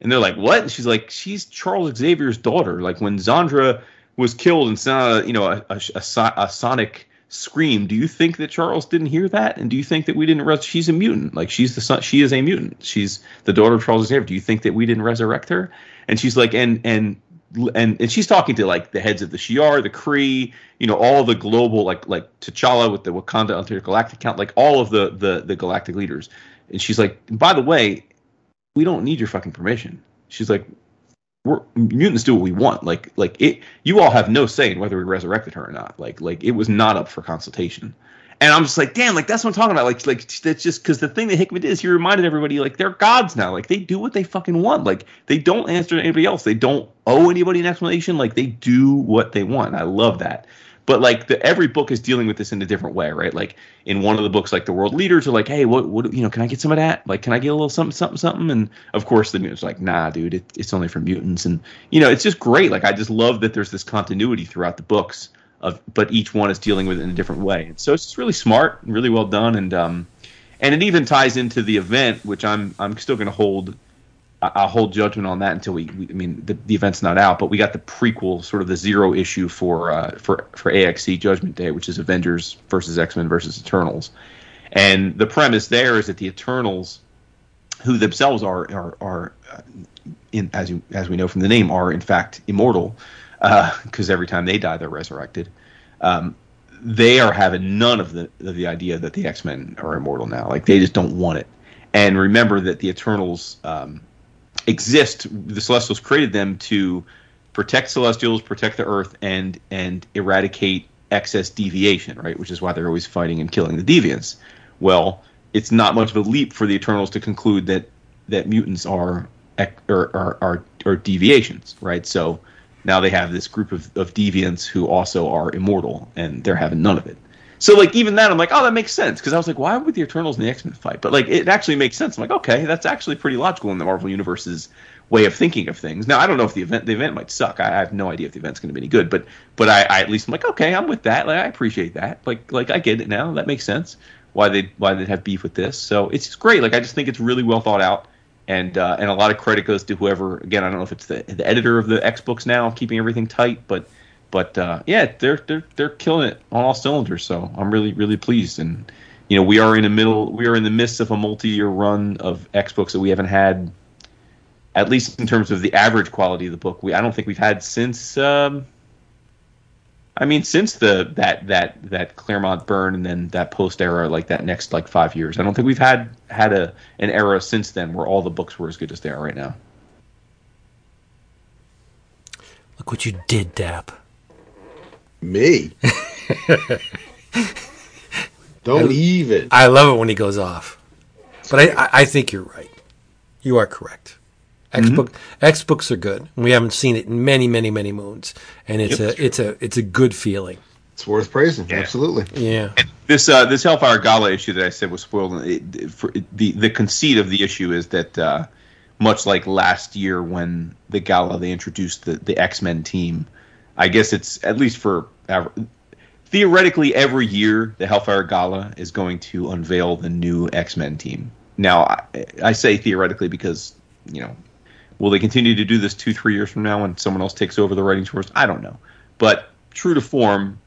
And they're like, what? And she's like, she's Charles Xavier's daughter. Like when Xandra was killed and a, you know, a, a, a, a sonic scream. Do you think that Charles didn't hear that? And do you think that we didn't? Res- she's a mutant. Like she's the son. She is a mutant. She's the daughter of Charles Xavier. Do you think that we didn't resurrect her? And she's like, and and and and she's talking to like the heads of the Shi'ar, the Kree, you know, all the global like like T'Challa with the Wakanda Intergalactic Count, like all of the the the galactic leaders. And she's like, by the way, we don't need your fucking permission. She's like, we're mutants do what we want. Like like it you all have no say in whether we resurrected her or not. Like like it was not up for consultation. And I'm just like, damn, like that's what I'm talking about. Like like that's just because the thing that Hickman did is he reminded everybody like they're gods now. Like they do what they fucking want. Like they don't answer to anybody else. They don't owe anybody an explanation. Like they do what they want. I love that but like the, every book is dealing with this in a different way right? Like in one of the books like the world leaders are like hey what what you know can i get some of that? Like can i get a little something something something? And of course the mutants like nah dude it, it's only for mutants. And you know it's just great. Like i just love that there's this continuity throughout the books of but each one is dealing with it in a different way. And so it's just really smart and really well done. And um and it even ties into the event which i'm i'm still going to hold I'll hold judgment on that until we. we I mean, the, the, event's not out, but we got the prequel, sort of the zero issue for uh, for for AXE Judgment Day, which is Avengers versus X Men versus Eternals, and the premise there is that the Eternals, who themselves are are are uh, in as you as we know from the name, are in fact immortal, because uh, every time they die, they're resurrected. Um, they are having none of the of the idea that the X Men are immortal now. Like they just don't want it. And remember that the Eternals. Um, exist. The Celestials created them to protect Celestials, protect the Earth, and and eradicate excess deviation, right? Which is why they're always fighting and killing the deviants. Well, it's not much of a leap for the Eternals to conclude that that mutants are are are, are, are deviations, right? So now they have this group of, of deviants who also are immortal, and they're having none of it. So like even that, I'm like, oh, that makes sense because I was like, why would the Eternals and the X Men fight? But like it actually makes sense. I'm like, okay, that's actually pretty logical in the Marvel universe's way of thinking of things. Now I don't know if the event the event might suck. I, I have no idea if the event's going to be any good. But but I, I, at least I'm like, okay, I'm with that. Like I appreciate that. Like like I get it now. That makes sense. Why they why they have beef with this. So it's great. Like I just think it's really well thought out. And uh, and a lot of credit goes to whoever. Again, I don't know if it's the the editor of the X books now, keeping everything tight, but but uh, yeah, they're they're they're killing it on all cylinders. So I'm really really pleased. And you know, we are in the middle, we are in the midst of a multi-year run of X books that we haven't had, at least in terms of the average quality of the book. We I don't think we've had since. Um, I mean, since the that that that Claremont burn and then that post era, like that next like five years, I don't think we've had had a an era since then where all the books were as good as they are right now. Look what you did, Dap. Me? Don't I, even. I love it when he goes off. But I, I think you're right. You are correct. X mm-hmm. book X books are good. We haven't seen it in many, many, many moons, and it's yep, a it's a it's a good feeling. It's worth praising. Yeah. Absolutely. Yeah. And this uh, this Hellfire Gala issue that I said was spoiled. It, for, it, the the conceit of the issue is that uh, much like last year when the Gala they introduced the the X Men team, I guess it's at least for theoretically every year the Hellfire Gala is going to unveil the new X Men team. Now I, I, say theoretically because you know will they continue to do this two three years from now when someone else takes over the writing tours? I don't know, but true to form,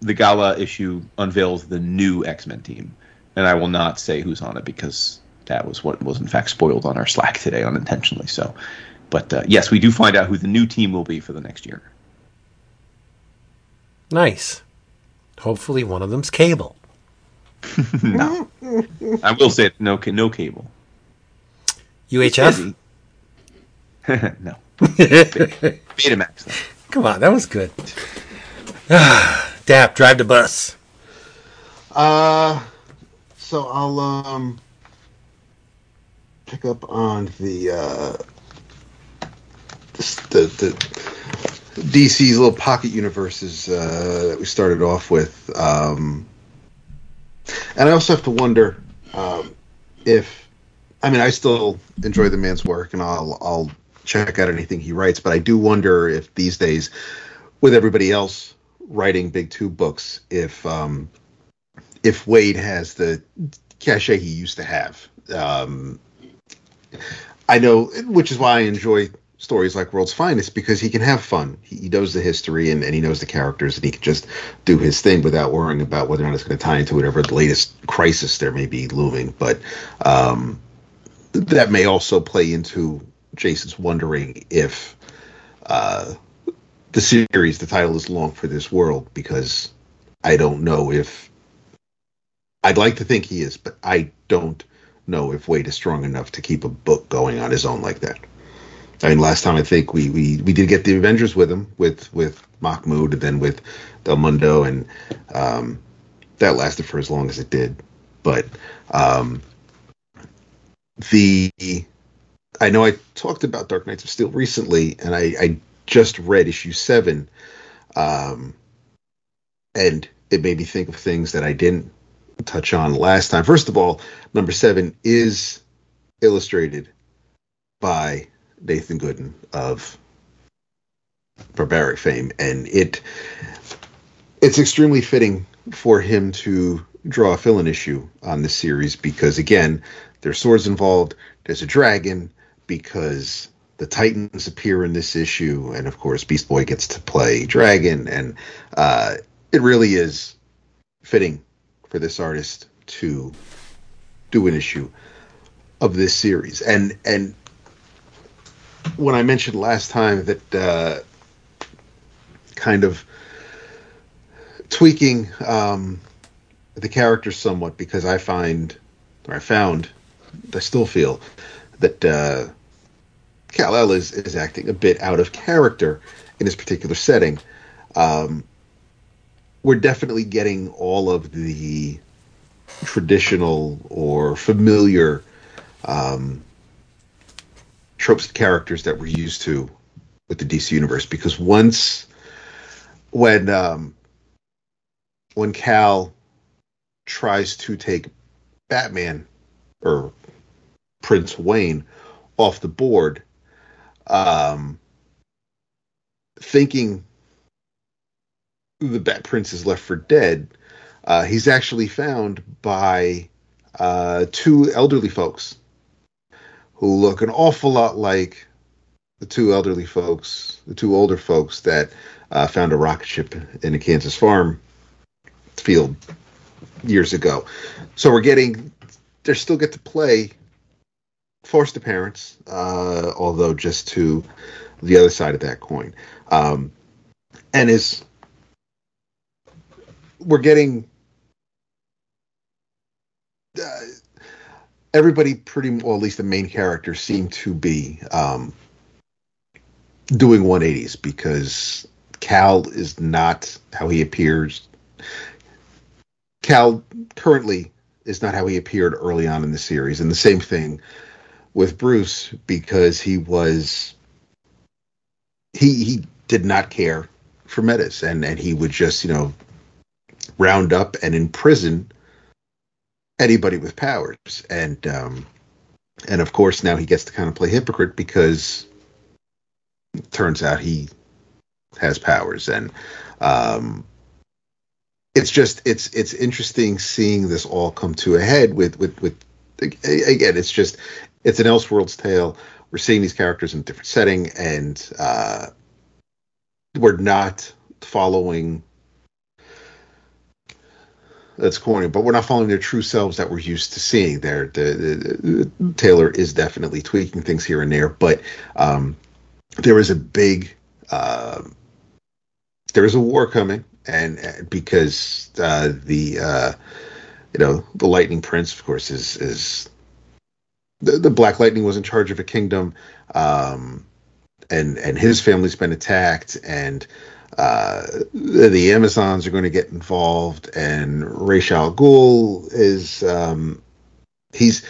the Gala issue unveils the new X Men team, and I will not say who's on it because that was what was in fact spoiled on our Slack today unintentionally. So, but uh, yes, we do find out who the new team will be for the next year. Nice. Hopefully, one of them's cable. no, I will say it, no, no cable. UHF. no. Betamax. Though. Come on, that was good. Dap, drive the bus. Uh, so I'll um pick up on the uh the, the DC's little pocket universes uh, that we started off with. Um, and I also have to wonder um, if, I mean, I still enjoy the man's work, and I'll I'll check out anything he writes. But I do wonder if these days, with everybody else writing big two books, if um, if Waid has the cachet he used to have. Um, I know, which is why I enjoy stories like World's Finest because he can have fun. He, he knows the history and, and he knows the characters and he can just do his thing without worrying about whether or not it's going to tie into whatever the latest crisis there may be looming. But um, that may also play into Jason's wondering if uh, the series, the title is long for this world because I don't know if I'd like to think he is, but I don't know if Waid is strong enough to keep a book going on his own like that. I mean, last time I think we we, we did get the Avengers with him with with Mahmud and then with Del Mundo, and um, that lasted for as long as it did. But um, the I know I talked about Dark Knights of Steel recently, and I, I just read issue seven, um, and it made me think of things that I didn't touch on last time. First of all, number seven is illustrated by Nathan Gooden of barbaric fame, and it it's extremely fitting for him to draw a fill-in issue on this series because again, there's swords involved, there's a dragon, because the Titans appear in this issue, and of course Beast Boy gets to play Dragon, and uh, it really is fitting for this artist to do an issue of this series. And and when I mentioned last time that uh, kind of tweaking um, the character somewhat because I find or I found I still feel that uh, El is, is acting a bit out of character in this particular setting. Um, we're definitely getting all of the traditional or familiar um, tropes of characters that we're used to with the DC universe. Because once when um, when Kal tries to take Batman or Prince Wayne off the board, um, thinking the Bat Prince is left for dead, uh, he's actually found by uh, two elderly folks who look an awful lot like the two elderly folks, the two older folks that uh, found a rocket ship in a Kansas farm field years ago. So we're getting, they still get to play foster parents, uh, although just to the other side of that coin. Um, and is we're getting uh, everybody pretty well, at least the main characters seem to be um, doing 180s because Kal is not how he appears. Kal currently is not how he appeared early on in the series, and the same thing with Bruce because he was he he did not care for metas, and and he would just you know round up and imprison anybody with powers and um and of course now he gets to kind of play hypocrite because it turns out he has powers and um it's just it's it's interesting seeing this all come to a head with with with again it's just it's an Elseworlds tale. We're seeing these characters in a different setting, and uh, we're not following. That's corny, but we're not following their true selves that we're used to seeing. There, the, the, Taylor is definitely tweaking things here and there, but um, there is a big, uh, there is a war coming, and uh, because uh, the, uh, you know, the Lightning Prince, of course, is is the, the Black Lightning was in charge of a kingdom, um, and and his family's been attacked, and uh, the, Amazons are going to get involved, and Ra's al Ghul is um, he's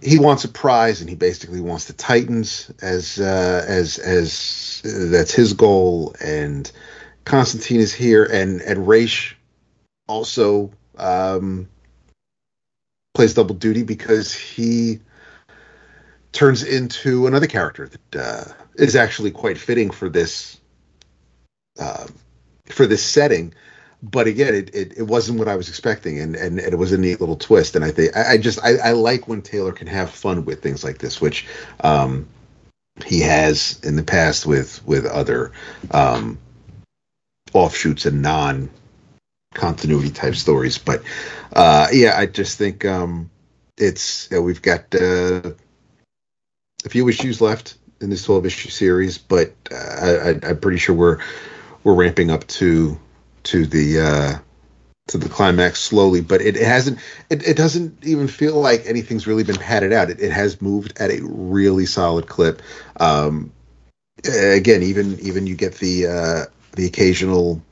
he wants a prize, and he basically wants the Titans as uh, as as uh, that's his goal, and Constantine is here, and and Ra's also um, plays double duty because he turns into another character that uh, is actually quite fitting for this uh, for this setting. but again, it, it, it wasn't what I was expecting, and, and, it was a neat little twist. And I think I, I just I, I like when Taylor can have fun with things like this, which um, he has in the past with with other um, offshoots and non continuity type stories. But uh, yeah, I just think um, it's you know, we've got uh, a few issues left in this 12 issue series, but uh, I, I'm pretty sure we're we're ramping up to to the uh, to the climax slowly, but it, hasn't. It, it, doesn't even feel like anything's really been padded out. It, it has moved at a really solid clip. Um, again, even even you get the uh, the occasional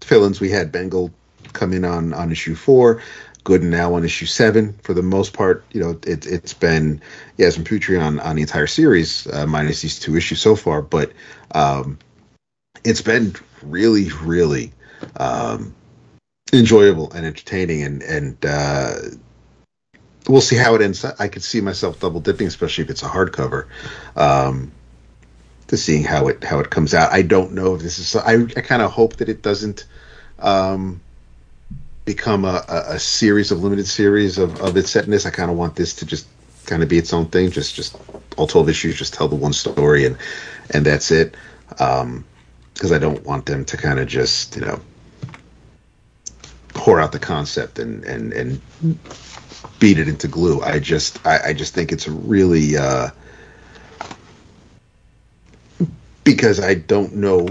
fill-ins. We had Bengal come in on on issue four. Gooden now on issue seven. For the most part, you know, it, it's been yeah, some Putri on on the entire series, uh, minus these two issues so far. But um, it's been really, really um, enjoyable and entertaining, and and uh, we'll see how it ends. I could see myself double dipping, especially if it's a hardcover. Um, to seeing how it how it comes out. I don't know if this is. I I kind of hope that it doesn't um, become a, a, a, series of limited series of, of its setness. I kind of want this to just kind of be its own thing. Just just all twelve issues, just tell the one story and and that's it. Um, because I don't want them to kind of just you know pour out the concept and and and beat it into glue. I just I, I just think it's really uh, because I don't know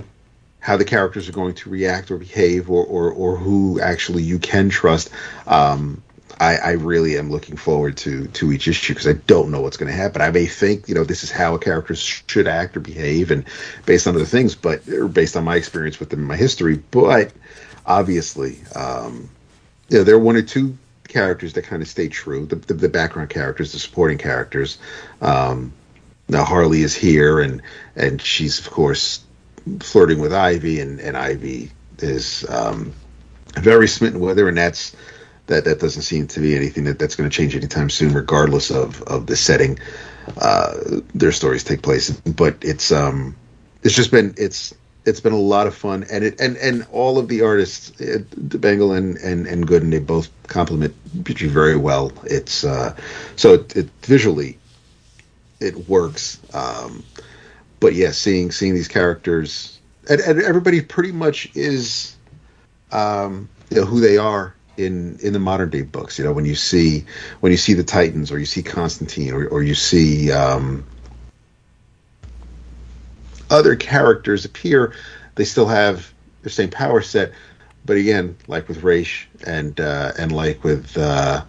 how the characters are going to react or behave or or, or who actually you can trust. Um, I, I really am looking forward to to each issue because I don't know what's going to happen. I may think you know this is how a character should act or behave, and based on other things, but or based on my experience with them in my history. But obviously, um, you know, there are one or two characters that kind of stay true. The, the, the background characters, the supporting characters. Um, now Harley is here, and and she's of course flirting with Ivy, and and Ivy is um, very smitten with her, and that's that that doesn't seem to be anything that, that's going to change anytime soon, regardless of of the setting uh, their stories take place. But it's um it's just been it's it's been a lot of fun, and it and and all of the artists, Bengal and and and Gooden, they both complement Putri very well. It's uh so it, it visually it works. Um, but yeah, seeing seeing these characters and, and everybody pretty much is um, you know who they are in in the modern day books. You know, when you see when you see the Titans, or you see Constantine, or or you see um, other characters appear, they still have the same power set. But again, like with Ra's and uh, and like with uh,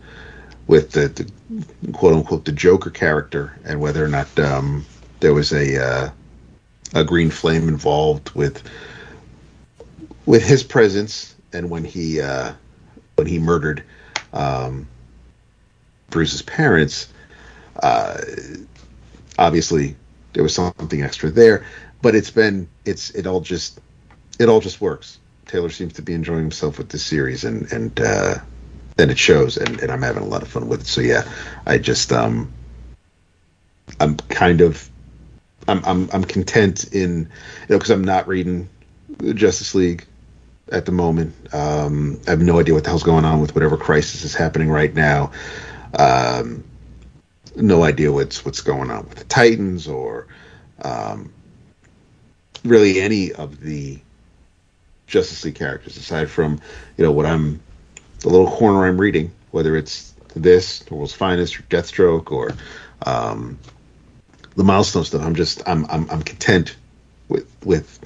with the, the, quote unquote the Joker character, and whether or not um, there was a uh, a green flame involved with with his presence, and when he uh, when he murdered um, Bruce's parents, uh, obviously there was something extra there. But it's been it's it all just it all just works. Taylor seems to be enjoying himself with this series, and and uh, then it shows, and, and I'm having a lot of fun with it. So yeah, I just um, I'm kind of I'm I'm I'm content in you know because I'm not reading Justice League at the moment. Um, I have no idea what the hell's going on with whatever crisis is happening right now. Um, no idea what's what's going on with the Titans or um, really any of the Justice League characters, aside from you know what I'm the little corner I'm reading, whether it's this, The World's Finest, or Deathstroke, or um, the milestone stuff. I'm just I'm I'm I'm content with with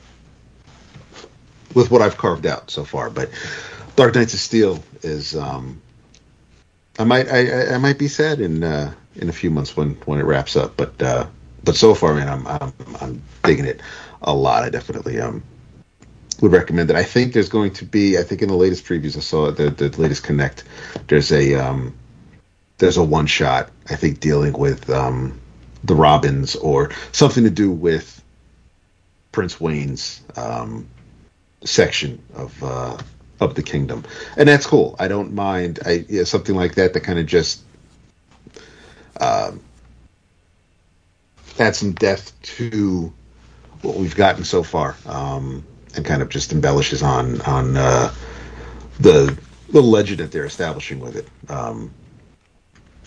with what I've carved out so far. But Dark Knights of Steel is um, I might I, I might be sad in uh, in a few months when when it wraps up. But uh, but so far, man, I'm I'm I'm digging it a lot. I definitely um would recommend it. I think there's going to be I think in the latest previews I saw the the latest Connect there's a um there's a one shot I think dealing with um the Robins or something to do with Prince Wayne's um section of uh, of the kingdom, and that's cool. I don't mind. I yeah, something like that that kind of just um, add some depth to what we've gotten so far. Um, and kind of just embellishes on on uh, the little legend that they're establishing with it. Um,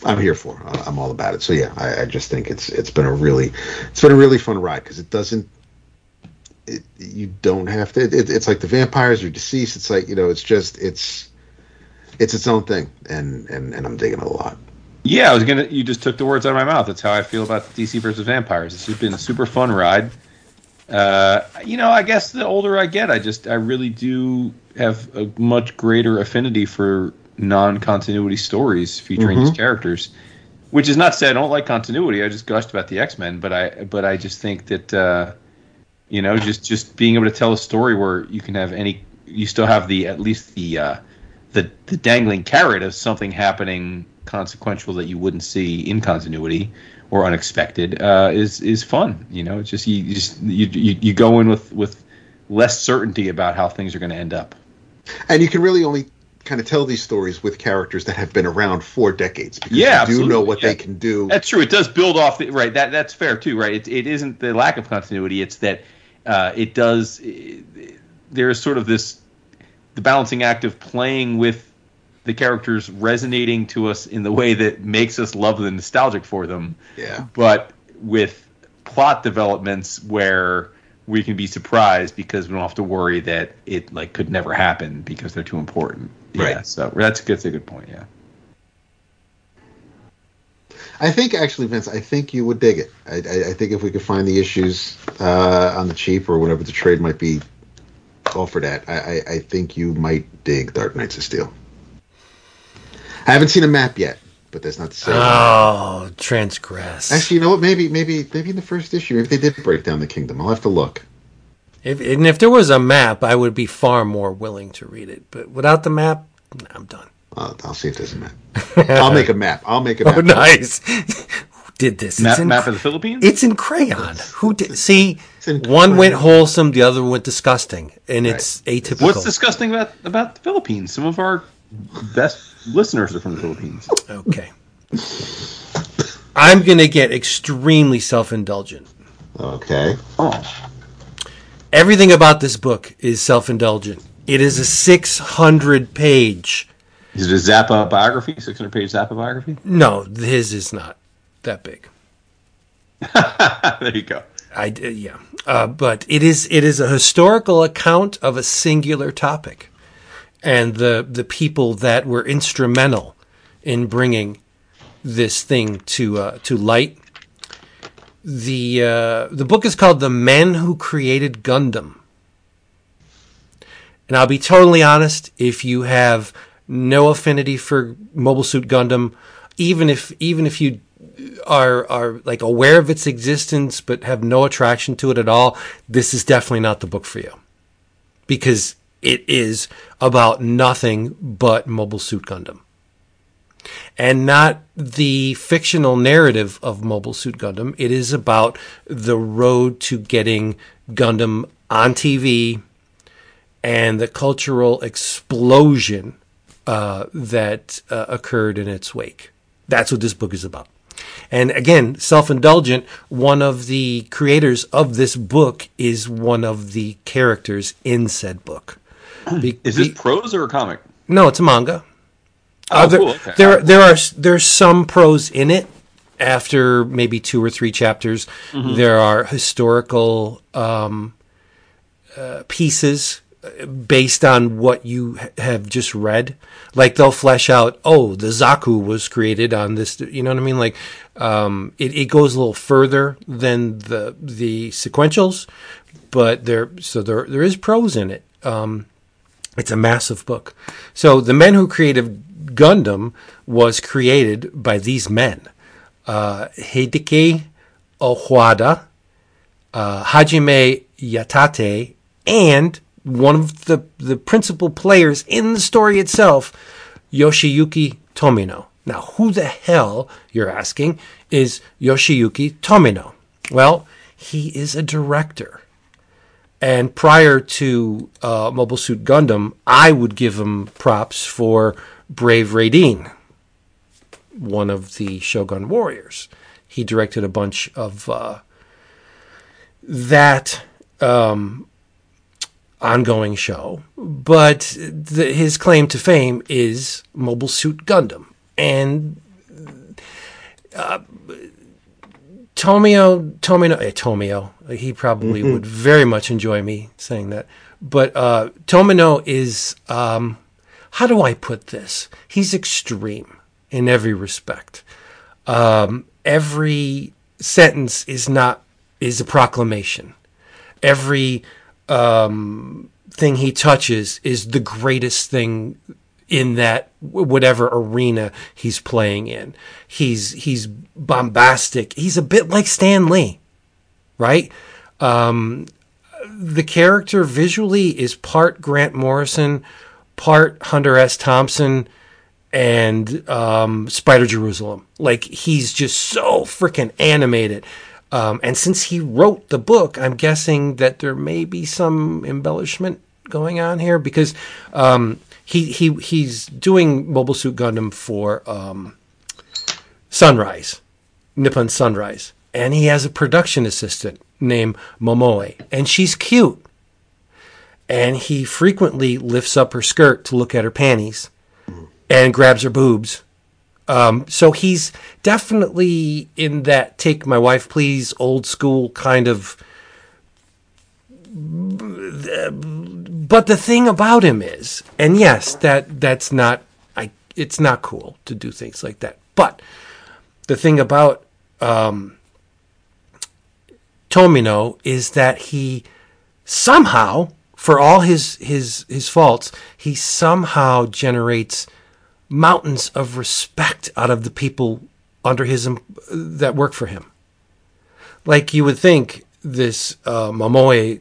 I'm here for. I'm all about it. So yeah, I, I just think it's it's been a really it's been a really fun ride because it doesn't. It, you don't have to. It, it's like the vampires are deceased. It's like you know. It's just it's it's its own thing, and and and I'm digging it a lot. Yeah, I was gonna. You just took the words out of my mouth. That's how I feel about DC versus Vampires. It's just been a super fun ride. Uh, you know, I guess the older I get, I just I really do have a much greater affinity for non-continuity stories featuring these characters. Which is not to say I don't like continuity. I just gushed about the X Men, but I but I just think that uh, you know just just being able to tell a story where you can have any you still have the at least the uh, the the dangling carrot of something happening consequential that you wouldn't see in continuity or unexpected uh, is is fun. You know, it's just you, you just you, you you go in with with less certainty about how things are going to end up. and you can really only kind of tell these stories with characters that have been around for decades because Yeah, you do know what yeah. they can do. That's true. It does build off the right. That that's fair too, right? It it isn't the lack of continuity. It's that uh, it does. there is sort of this the balancing act of playing with the characters resonating to us in the way that makes us love them, nostalgic for them. Yeah. But with plot developments where we can be surprised because we don't have to worry that it like could never happen because they're too important. Yeah. Right. So that's that's a good point. Yeah. I think actually, Vince, I think you would dig it. I, I, I think if we could find the issues uh, on the cheap or whatever the trade might be offered at, I, I, I think you might dig Dark Knights of Steel. I haven't seen a map yet, but that's not to say. Oh, transgress. Actually, you know what? Maybe, maybe, maybe in the first issue, maybe they did break down the kingdom. I'll have to look. If, and if there was a map, I would be far more willing to read it. But without the map, I'm done. Uh, I'll see if there's a map. I'll make a map. I'll make a map. Oh, nice. Who did this? Map, It's in, map of the Philippines. it's in crayon. Who did? See, one went wholesome, the other went disgusting, and it's atypical. What's disgusting about about the Philippines? Some of our best listeners are from the Philippines. Okay. I'm going to get extremely self indulgent. Okay. Oh, Everything about this book is self indulgent. It is a 600 page. Is it a Zappa biography? Six hundred page Zappa biography? No, his is not that big. there you go. I yeah, uh, but it is it is a historical account of a singular topic, and the the people that were instrumental in bringing this thing to uh, to light. The uh, the book is called "The Men Who Created Gundam," and I'll be totally honest. If you have no affinity for Mobile Suit Gundam, even if even if you are are like aware of its existence but have no attraction to it at all, this is definitely not the book for you. Because it is about nothing but Mobile Suit Gundam. And not the fictional narrative of Mobile Suit Gundam. It is about the road to getting Gundam on TV and the cultural explosion uh, that uh, occurred in its wake. That's what this book is about. And again, self indulgent, one of the creators of this book is one of the characters in said book. Be- Is this prose or a comic? no, it's a manga. Oh, Uh, there, cool. Okay. there, there are there's some prose in it. After maybe two or three chapters, Mm-hmm. there are historical um, uh, pieces uh, based on what you ha- have just read. Like they'll flesh out, oh, the Zaku was created on this. You know what I mean? Like um, it, it goes a little further than the the sequentials, but there so there there is prose in it. Um, it's a massive book. So the men who created Gundam was created by these men: uh, Hideki Ohwada, uh, Hajime Yatate, and one of the the principal players in the story itself, Yoshiyuki Tomino. Now, who the hell you're asking is Yoshiyuki Tomino? Well, he is a director. And prior to uh, Mobile Suit Gundam, I would give him props for Brave Raideen, one of the Shogun warriors. He directed a bunch of uh, that um, ongoing show, but the, his claim to fame is Mobile Suit Gundam. And uh, Tomio, Tomino, eh, Tomio, he probably would very much enjoy me saying that. But uh, Tomino is, um, how do I put this? He's extreme in every respect. Um, every sentence is not is a proclamation. Every um, thing he touches is the greatest thing in that whatever arena he's playing in. He's he's bombastic. He's a bit like Stan Lee, right? Um, the character visually is part Grant Morrison, part Hunter S. Thompson, and um, Spider Jerusalem. Like he's just so freaking animated. Um, and since he wrote the book, I'm guessing that there may be some embellishment going on here because um, he he he's doing Mobile Suit Gundam for um, Sunrise, Nippon Sunrise, and he has a production assistant named Momoe, and she's cute. And he frequently lifts up her skirt to look at her panties and grabs her boobs. Um, so he's definitely in that take my wife please old school kind of but the thing about him is and yes that that's not i it's not cool to do things like that. But the thing about um, Tomino is that he somehow, for all his his his faults, he somehow generates mountains of respect out of the people under his that work for him. Like you would think, this uh, Momoe,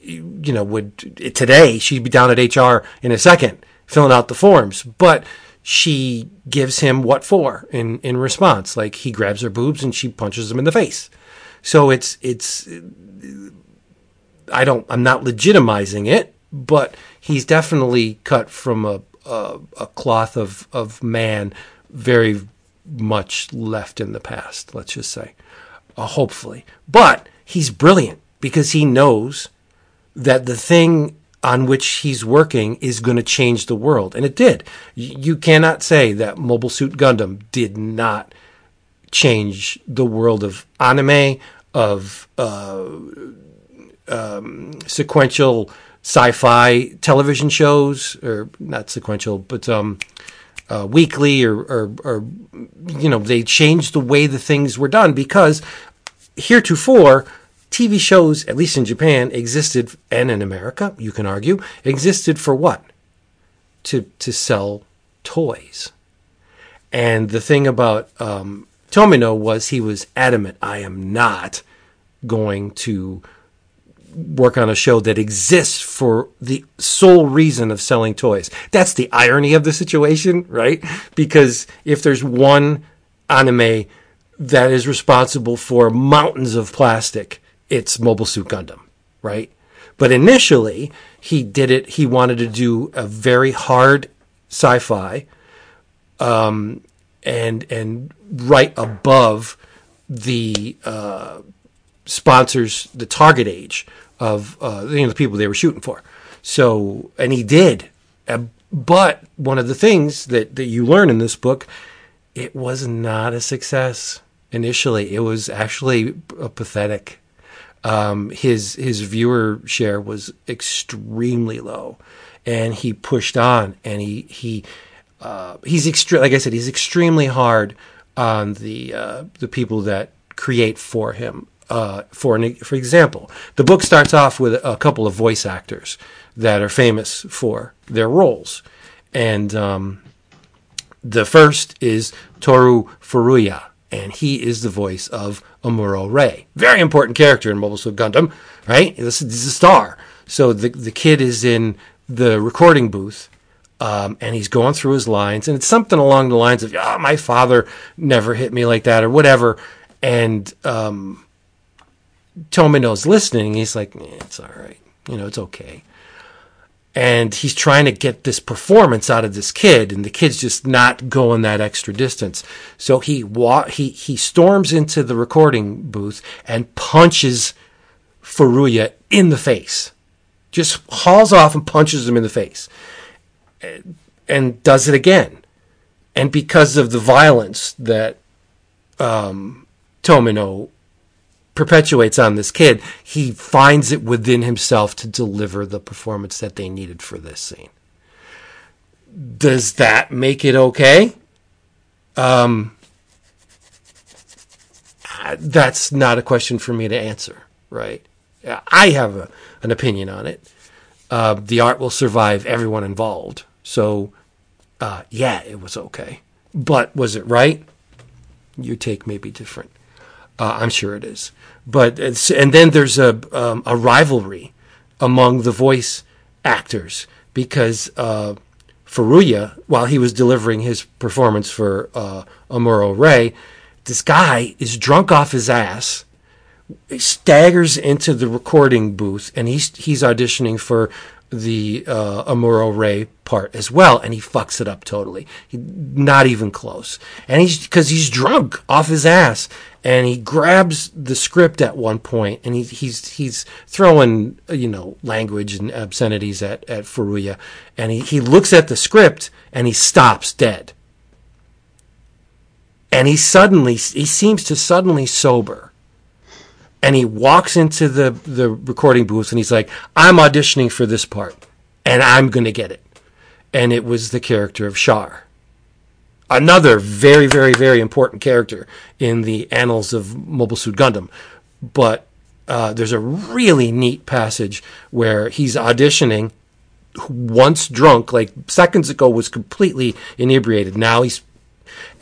you know, would today she'd be down at HR in a second filling out the forms, but she gives him what for in in response. Like he grabs her boobs and she punches him in the face. So it's it's I don't I'm not legitimizing it, but he's definitely cut from a a, cloth of of man, very much left in the past. Let's just say, uh, hopefully, but he's brilliant because he knows that the thing on which he's working is going to change the world. And it did. You cannot say that Mobile Suit Gundam did not change the world of anime, of uh, um, sequential sci-fi television shows, or not sequential, but um, uh, weekly, or, or, or you know, they changed the way the things were done because heretofore TV shows, at least in Japan, existed, and in America, you can argue, existed for what? To to sell toys. And the thing about um, Tomino was he was adamant, I am not going to work on a show that exists for the sole reason of selling toys. That's the irony of the situation, right? Because if there's one anime that is responsible for mountains of plastic, it's Mobile Suit Gundam, right? But initially, he did it, he wanted to do a very hard sci fi um, and, and right above the uh, sponsors, the target age of uh, you know, the people they were shooting for. So, and he did. Uh, but one of the things that, that you learn in this book, it was not a success initially. It was actually pathetic. Um, his his viewer share was extremely low, and he pushed on, and he he uh, he's extre- like I said, he's extremely hard on the uh, the people that create for him. Uh, for an, for example, the book starts off with a couple of voice actors that are famous for their roles, and um, the first is Toru Furuya, and he is the voice of Amuro Ray. Very important character in Mobile Suit Gundam, right? This is a star. So the the kid is in the recording booth, um, and he's going through his lines, and it's something along the lines of, "Ah, my father never hit me like that," or whatever. And um, Tomino's listening. He's like, eh, it's all right. You know, it's okay. And he's trying to get this performance out of this kid, and the kid's just not going that extra distance. So he wa- he he storms into the recording booth and punches Furuya in the face, just hauls off and punches him in the face, and, does it again. And because of the violence that um, Tomino perpetuates on this kid, he finds it within himself to deliver the performance that they needed for this scene. Does that make it okay? Um, that's not a question for me to answer, right? I have a, an opinion on it. Uh, the art will survive everyone involved. So, uh, yeah, it was okay. But was it right? Your take may be different. Uh, I'm sure it is. But and then there's a um, a rivalry among the voice actors because uh, while he was delivering his performance for uh, Amuro Ray, this guy is drunk off his ass, staggers into the recording booth, and he's he's auditioning for the uh, Amuro Ray part as well, and he fucks it up totally. He, not even close. And he's because he's drunk off his ass, and he grabs the script at one point, and he, he's he's throwing you know language and obscenities at at Furuya, and he he looks at the script and he stops dead. And he suddenly he seems to suddenly sober and he walks into the, the recording booth and he's like, I'm auditioning for this part and I'm going to get it. And it was the character of Char. Another very, very, very important character in the annals of Mobile Suit Gundam. But uh, there's a really neat passage where he's auditioning once drunk, like seconds ago was completely inebriated. Now he's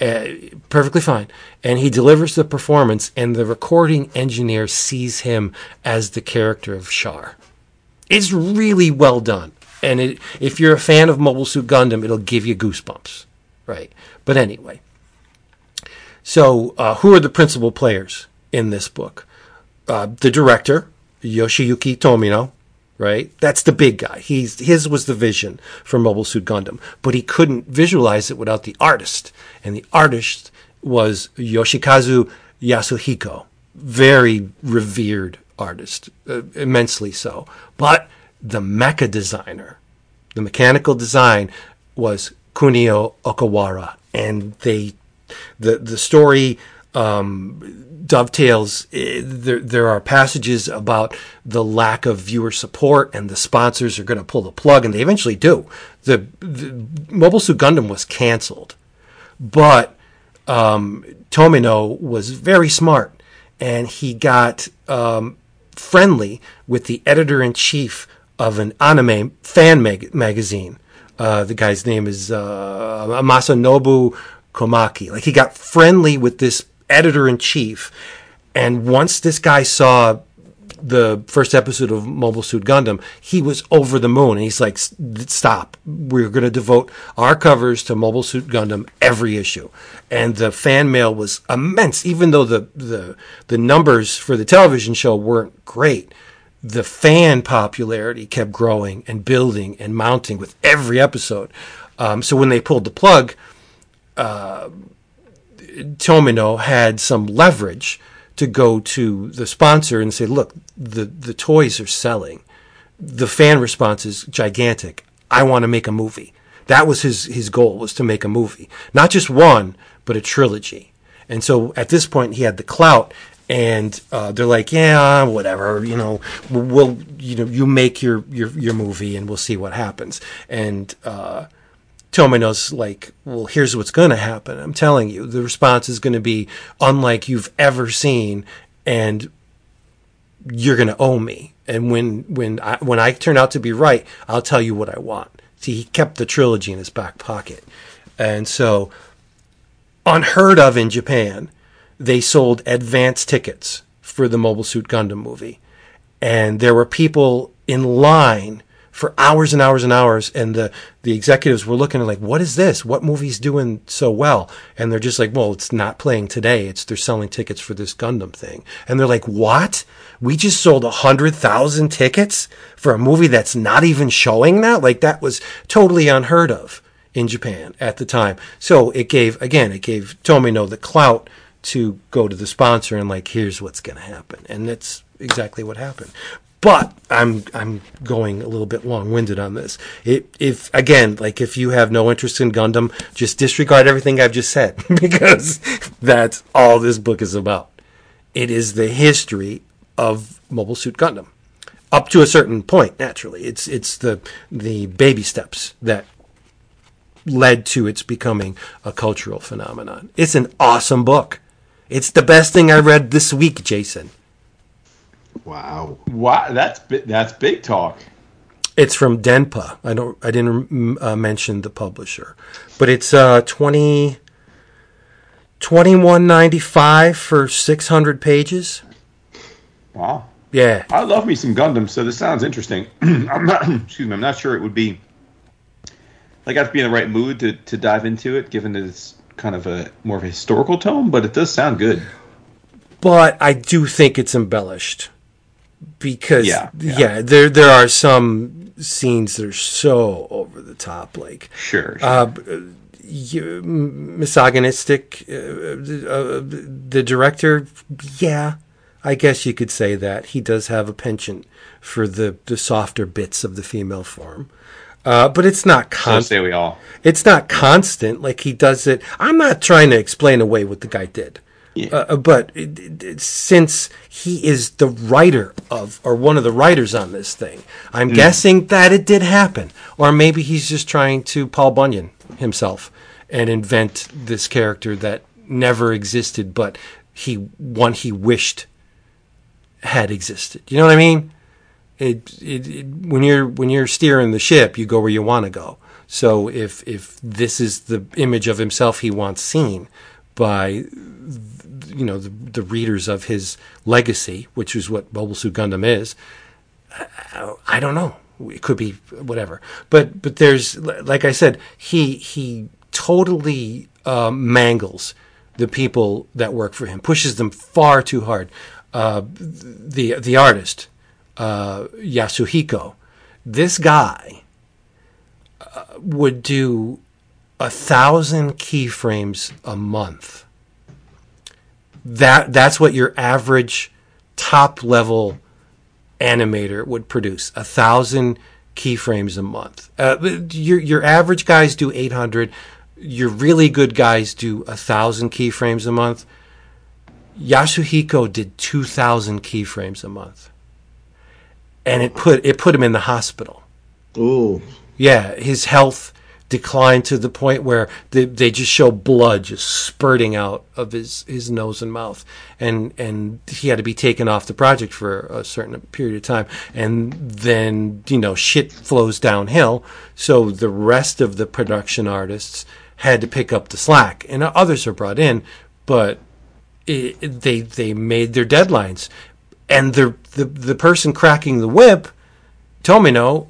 uh, perfectly fine. And he delivers the performance, and the recording engineer sees him as the character of Char. It's really well done. And it, if you're a fan of Mobile Suit Gundam, it'll give you goosebumps, right? But anyway, so uh, who are the principal players in this book? Uh, the director, Yoshiyuki Tomino, right? That's the big guy. He's his was the vision for Mobile Suit Gundam, but he couldn't visualize it without the artist, and the artist was Yoshikazu Yasuhiko, very revered artist, uh, immensely so. But the mecha designer, the mechanical design, was Kunio Okawara, and they the the story um, dovetails. Eh, there, there are passages about the lack of viewer support, and the sponsors are going to pull the plug, and they eventually do. The, the Mobile Suit Gundam was canceled, but um, Tomino was very smart, and he got um, friendly with the editor in chief of an anime fan mag- magazine. Uh, the guy's name is uh, Masanobu Komaki. Like he got friendly with this editor in chief. And once this guy saw the first episode of Mobile Suit Gundam, he was over the moon. And he's like, stop. We're going to devote our covers to Mobile Suit Gundam every issue. And the fan mail was immense, even though the, the, the numbers for the television show weren't great. The fan popularity kept growing and building and mounting with every episode. Um, so when they pulled the plug, uh, Tomino had some leverage to go to the sponsor and say, look, the, the toys are selling. The fan response is gigantic. I want to make a movie. That was his, his goal was to make a movie. Not just one, but a trilogy. And so at this point he had the clout and uh, they're like, yeah, whatever, you know, we'll, you know, you make your, your, your movie and we'll see what happens. And, uh, Tomino's like, well, here's what's going to happen. I'm telling you, the response is going to be unlike you've ever seen, and you're going to owe me. And when when I when I turn out to be right, I'll tell you what I want. See, he kept the trilogy in his back pocket, and so unheard of in Japan, they sold advance tickets for the Mobile Suit Gundam movie, and there were people in line for hours and hours and hours. And the, the executives were looking like, what is this? What movie's doing so well? And they're just like, well, it's not playing today. It's, they're selling tickets for this Gundam thing. And they're like, what? We just sold a hundred thousand tickets for a movie that's not even showing now? Like that was totally unheard of in Japan at the time. So it gave, again, it gave Tomino the clout to go to the sponsor and like, here's what's going to happen. And that's exactly what happened. but I'm I'm going a little bit long winded on this. It, if again, like if you have no interest in Gundam, just disregard everything I've just said because that's all this book is about. It is the history of Mobile Suit Gundam up to a certain point. Naturally, it's it's the the baby steps that led to its becoming a cultural phenomenon. It's an awesome book. It's the best thing I read this week, Jason. Wow. Wow, that's bi- that's big talk. It's from Denpa. I don't. I didn't mm, uh, mention the publisher, but it's uh, twenty. 2195 for 600 pages. Wow. Yeah. I love me some Gundam, so this sounds interesting. I'm not excuse me, I'm not sure it would be like I have to be in the right mood to, to dive into it, given that it's kind of a more of a historical tone, but it does sound good. But I do think it's embellished because Yeah, yeah, yeah. there there are some scenes that are so over the top like Sure. sure. uh, misogynistic. Uh, uh, the director, yeah, I guess you could say that he does have a penchant for the the softer bits of the female form, uh, but it's not so constant. say we all. It's not constant. Like he does it. I'm not trying to explain away what the guy did. Yeah. Uh, but it, it, since he is the writer of, or one of the writers on this thing, I'm guessing that it did happen. Or maybe he's just trying to Paul Bunyan himself and invent this character that never existed, but he one he wished had existed. You know what I mean? It, it, it when you're when you're steering the ship, you go where you want to go. So if if this is the image of himself he wants seen by you know the, the readers of his legacy, which is what Mobile Suit Gundam is, I, don't know. It could be whatever, but but there's like I said, he he totally uh, mangles the people that work for him, pushes them far too hard. Uh, the the artist uh, Yasuhiko, this guy uh, would do a thousand keyframes a month. That that's what your average top level animator would produce a thousand keyframes a month. Uh, your your average guys do eight hundred. Your really good guys do a thousand keyframes a month. Yasuhiko did two thousand keyframes a month, and it put it put him in the hospital. Ooh. Yeah, his health declined to the point where they, they just show blood just spurting out of his, his nose and mouth, and and he had to be taken off the project for a certain period of time, and then you know shit flows downhill. So the rest of the production artists had to pick up the slack, and others are brought in, but it, they they made their deadlines, and the the the person cracking the whip, Tomino,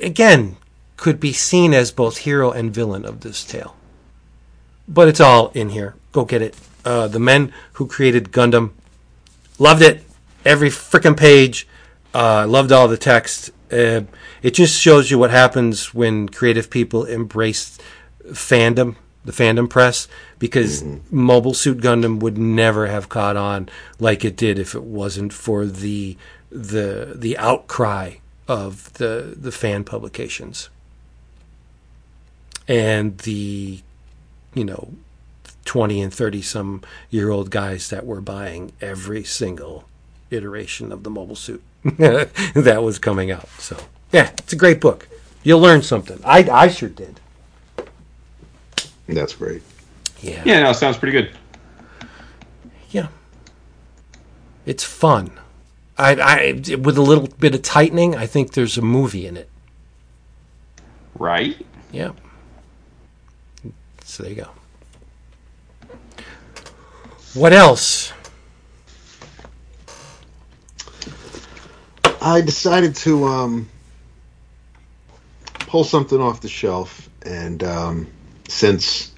again could be seen as both hero and villain of this tale. But it's all in here. Go get it. Uh, the men who created Gundam loved it. Every freaking page. Uh, loved all the text. Uh, it just shows you what happens when creative people embrace fandom, the fandom press, because mm-hmm. Mobile Suit Gundam would never have caught on like it did if it wasn't for the the the outcry of the the fan publications. And the you know 20 and 30 some year old guys that were buying every single iteration of the mobile suit that was coming out. So yeah it's a great book. You'll learn something. I i sure did. That's great. Yeah Yeah, no, sounds pretty good. yeah it's fun I, I with a little bit of tightening i think there's a movie in it Right? Yeah. So there you go. What else? I decided to um, pull something off the shelf, and um, since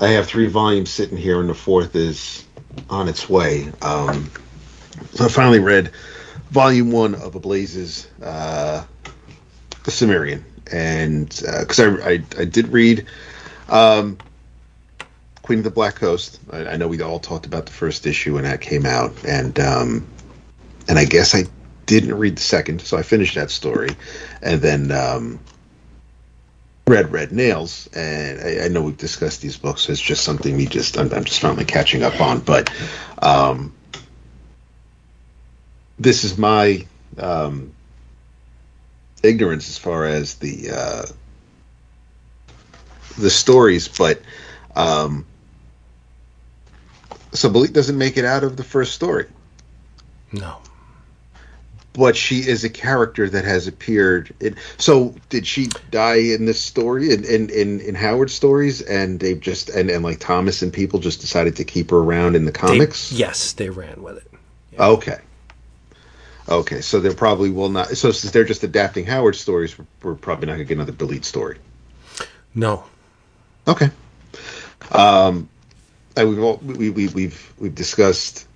I have three volumes sitting here, and the fourth is on its way, um, so I finally read volume one of Ablaze's uh, The Cimmerian, and because I, I I did read um, Queen of the Black Coast, I, I know we all talked about the first issue when that came out, and um, and I guess I didn't read the second, so I finished that story, and then um, read Red Nails. And I, I know we've discussed these books. It's just something we just I'm, I'm just finally catching up on. But um, this is my um, ignorance as far as the uh, the stories, but um, so Belit doesn't make it out of the first story, No. But she is a character that has appeared. In, so did she die in this story in, in, in, in Howard's stories, and they just and, and like Thomas and people just decided to keep her around in the They- comics? yes, they ran with it. Okay. Okay, so they probably will not. So since they're just adapting Howard's stories, we're, probably not going to get another Belit story. No. Okay. Um, and we've all, we, we we've we've discussed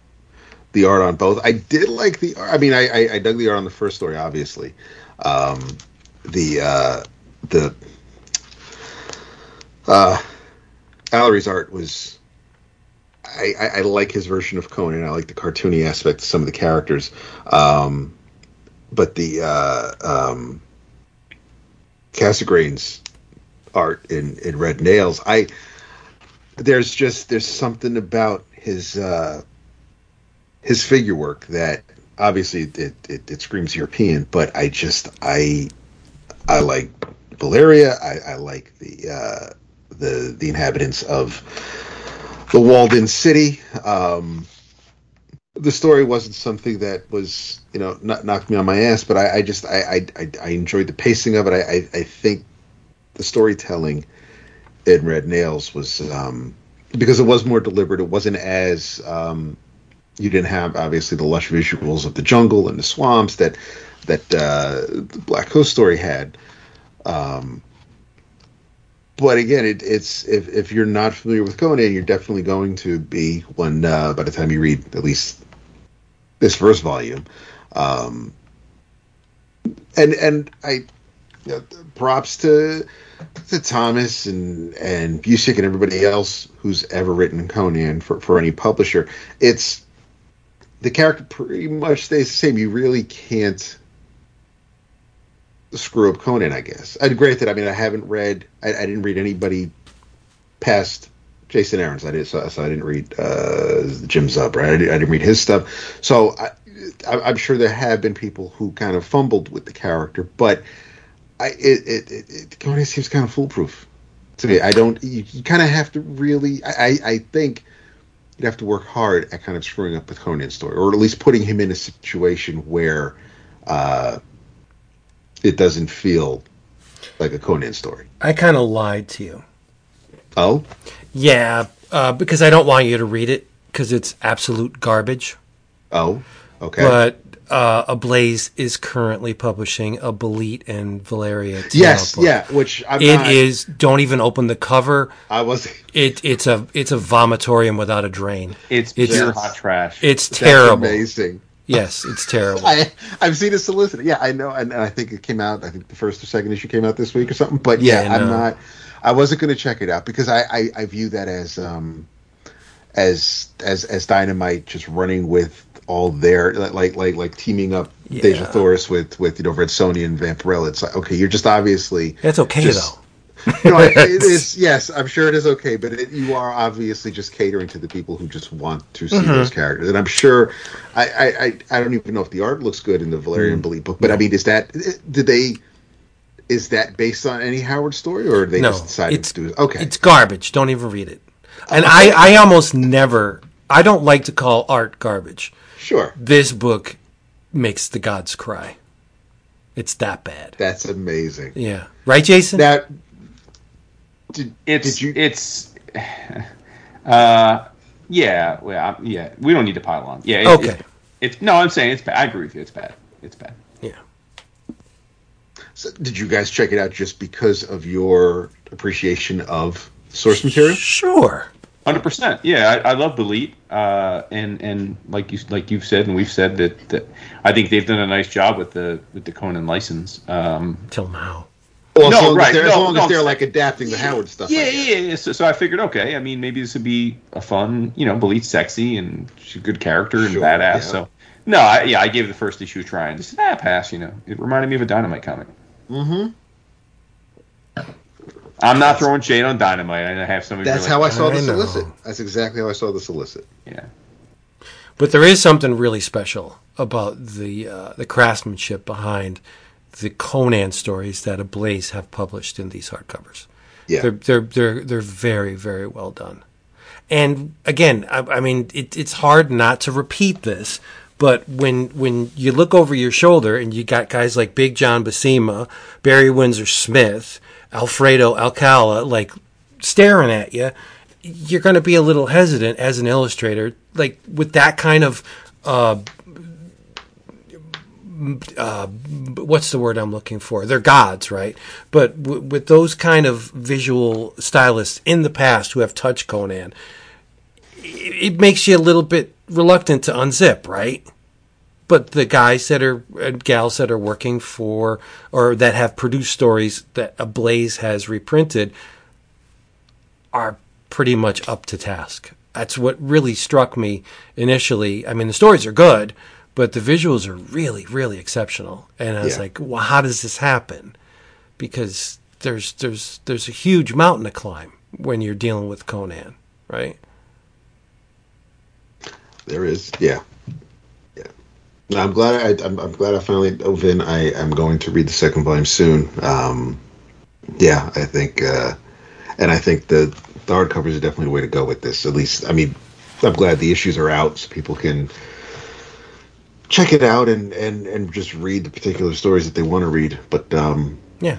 the art on both. I did like the. I mean, I I, I dug the art on the first story, obviously. Um, the uh, the uh, Alary's art was. I, I, I like his version of Conan. I like the cartoony aspect of some of the characters, um, but the uh, um, Casagrane's art in, in Red Nails. I there's just there's something about his uh, his figure work that obviously it, it, it screams European, but I just I I like Valeria. I, I like the uh, the the inhabitants of the walled-in city. Um, the story wasn't something that was you know not knocked me on my ass, but I, I just I, I I I enjoyed the pacing of it. I I, I think the storytelling in Red Nails was um, because it was more deliberate. It wasn't as um, you didn't have obviously the lush visuals of the jungle and the swamps that that uh, the Black Coast story had. Um, but again, it, it's if if you're not familiar with Conan, you're definitely going to be when uh, by the time you read at least this first volume. Um, and and I you know, props to to Thomas and and Busiek and everybody else who's ever written Conan for for any publisher. It's the character pretty much stays the same. You really can't screw up Conan, I guess. And granted, I mean, I haven't read, I, I didn't read anybody past Jason Aaron's. I did, so, so I didn't read uh, Jim Zub, right? I, did, I didn't read his stuff. So I, I, I'm sure there have been people who kind of fumbled with the character, but I it it, it, it Conan seems kind of foolproof to me. I don't. You, you kind of have to really. I, I I think you'd have to work hard at kind of screwing up the Conan story, or at least putting him in a situation where uh, it doesn't feel like a Conan story. I kind of lied to you. Oh, Yeah, uh, because I don't want you to read it because it's absolute garbage. oh, okay. But uh, Ablaze is currently publishing a Belit and Valeria. Tale yes, book. yeah. Which I'm It not, is. Don't even open the cover. I was. It it's a it's a vomitorium without a drain. It's, It's- pure hot trash. It's That's terrible. amazing. Yes, it's terrible. I I've seen a solicitor. Yeah, I know, and, and I think it came out. I think the first or second issue came out this week or something. But yeah, Yeah, I'm not. I wasn't going to check it out because I, I I view that as um as as as dynamite just running with all there, like like like teaming up Dejah Yeah. Thoris with with you know Red Sonja and Vampirella. It's like okay, you're just obviously That's okay just- though. you know, it, it is yes, I'm sure it is okay, but it, you are obviously just catering to the people who just want to see those mm-hmm. characters, and I'm sure. I, I, I, I don't even know if the art looks good in the Valerian mm. Belit book, but I mean, is that did they? Is that based on any Howard story, or they No, just decided it's to do it? Okay, It's garbage. Don't even read it. And I I almost never. I don't like to call art garbage. Sure, This book makes the gods cry. It's that bad. that's amazing. Yeah. Right, Jason? That did, it's did you? it's uh yeah well yeah we don't need to pile on yeah it, Okay. it- it's no i'm saying it's bad i agree with you it's bad it's bad yeah. so did you guys check it out just because of your appreciation of source material? Sure. Hundred percent. Yeah, I, I love Belit, uh, and and like you like you've said, and we've said that, that I think they've done a nice job with the with the Conan license. Um, Till now. Well, No, as long right, as they're, as long no, as they're I'm like adapting the Howard stuff. Yeah, guess. yeah, yeah. So, so I figured, okay, I mean, maybe this would be a fun, you know, Belit's sexy and she's a good character and Sure, badass. yeah. So No, I, yeah, I gave the first issue a try and just ah pass. You know, it reminded me of a Dynamite comic. Mm-hmm. I'm not throwing shade on Dynamite. I have somebody. That's really- how I saw the I know. solicit. That's exactly how I saw the solicit. Yeah. But there is something really special about the uh, the craftsmanship behind the Conan stories that Ablaze have published in these hardcovers. Yeah. They're they're they're they're very very well done. And again, I, I mean, it, it's hard not to repeat this, but when when you look over your shoulder and you got guys like Big John Buscema, Barry Windsor Smith, Alfredo Alcala, like staring at you, you're going to be a little hesitant as an illustrator, like with that kind of. Uh, uh, what's the word I'm looking for? They're gods, right? But w- with those kind of visual stylists in the past who have touched Conan, it, it makes you a little bit reluctant to unzip, right? But the guys that are and gals that are working for or that have produced stories that Ablaze has reprinted are pretty much up to task. That's what really struck me initially. I mean, the stories are good, but the visuals are really, really exceptional. And I was Yeah. like, well, how does this happen? Because there's there's there's a huge mountain to climb when you're dealing with Conan, right? There is, yeah. No, I'm glad I, I'm, I'm glad I finally dove in. I am going to read the second volume soon. Um, yeah, I think, uh, and I think the the hardcovers is definitely the way to go with this. At least, I mean, I'm glad the issues are out so people can check it out and and and just read the particular stories that they want to read. But um, Yeah.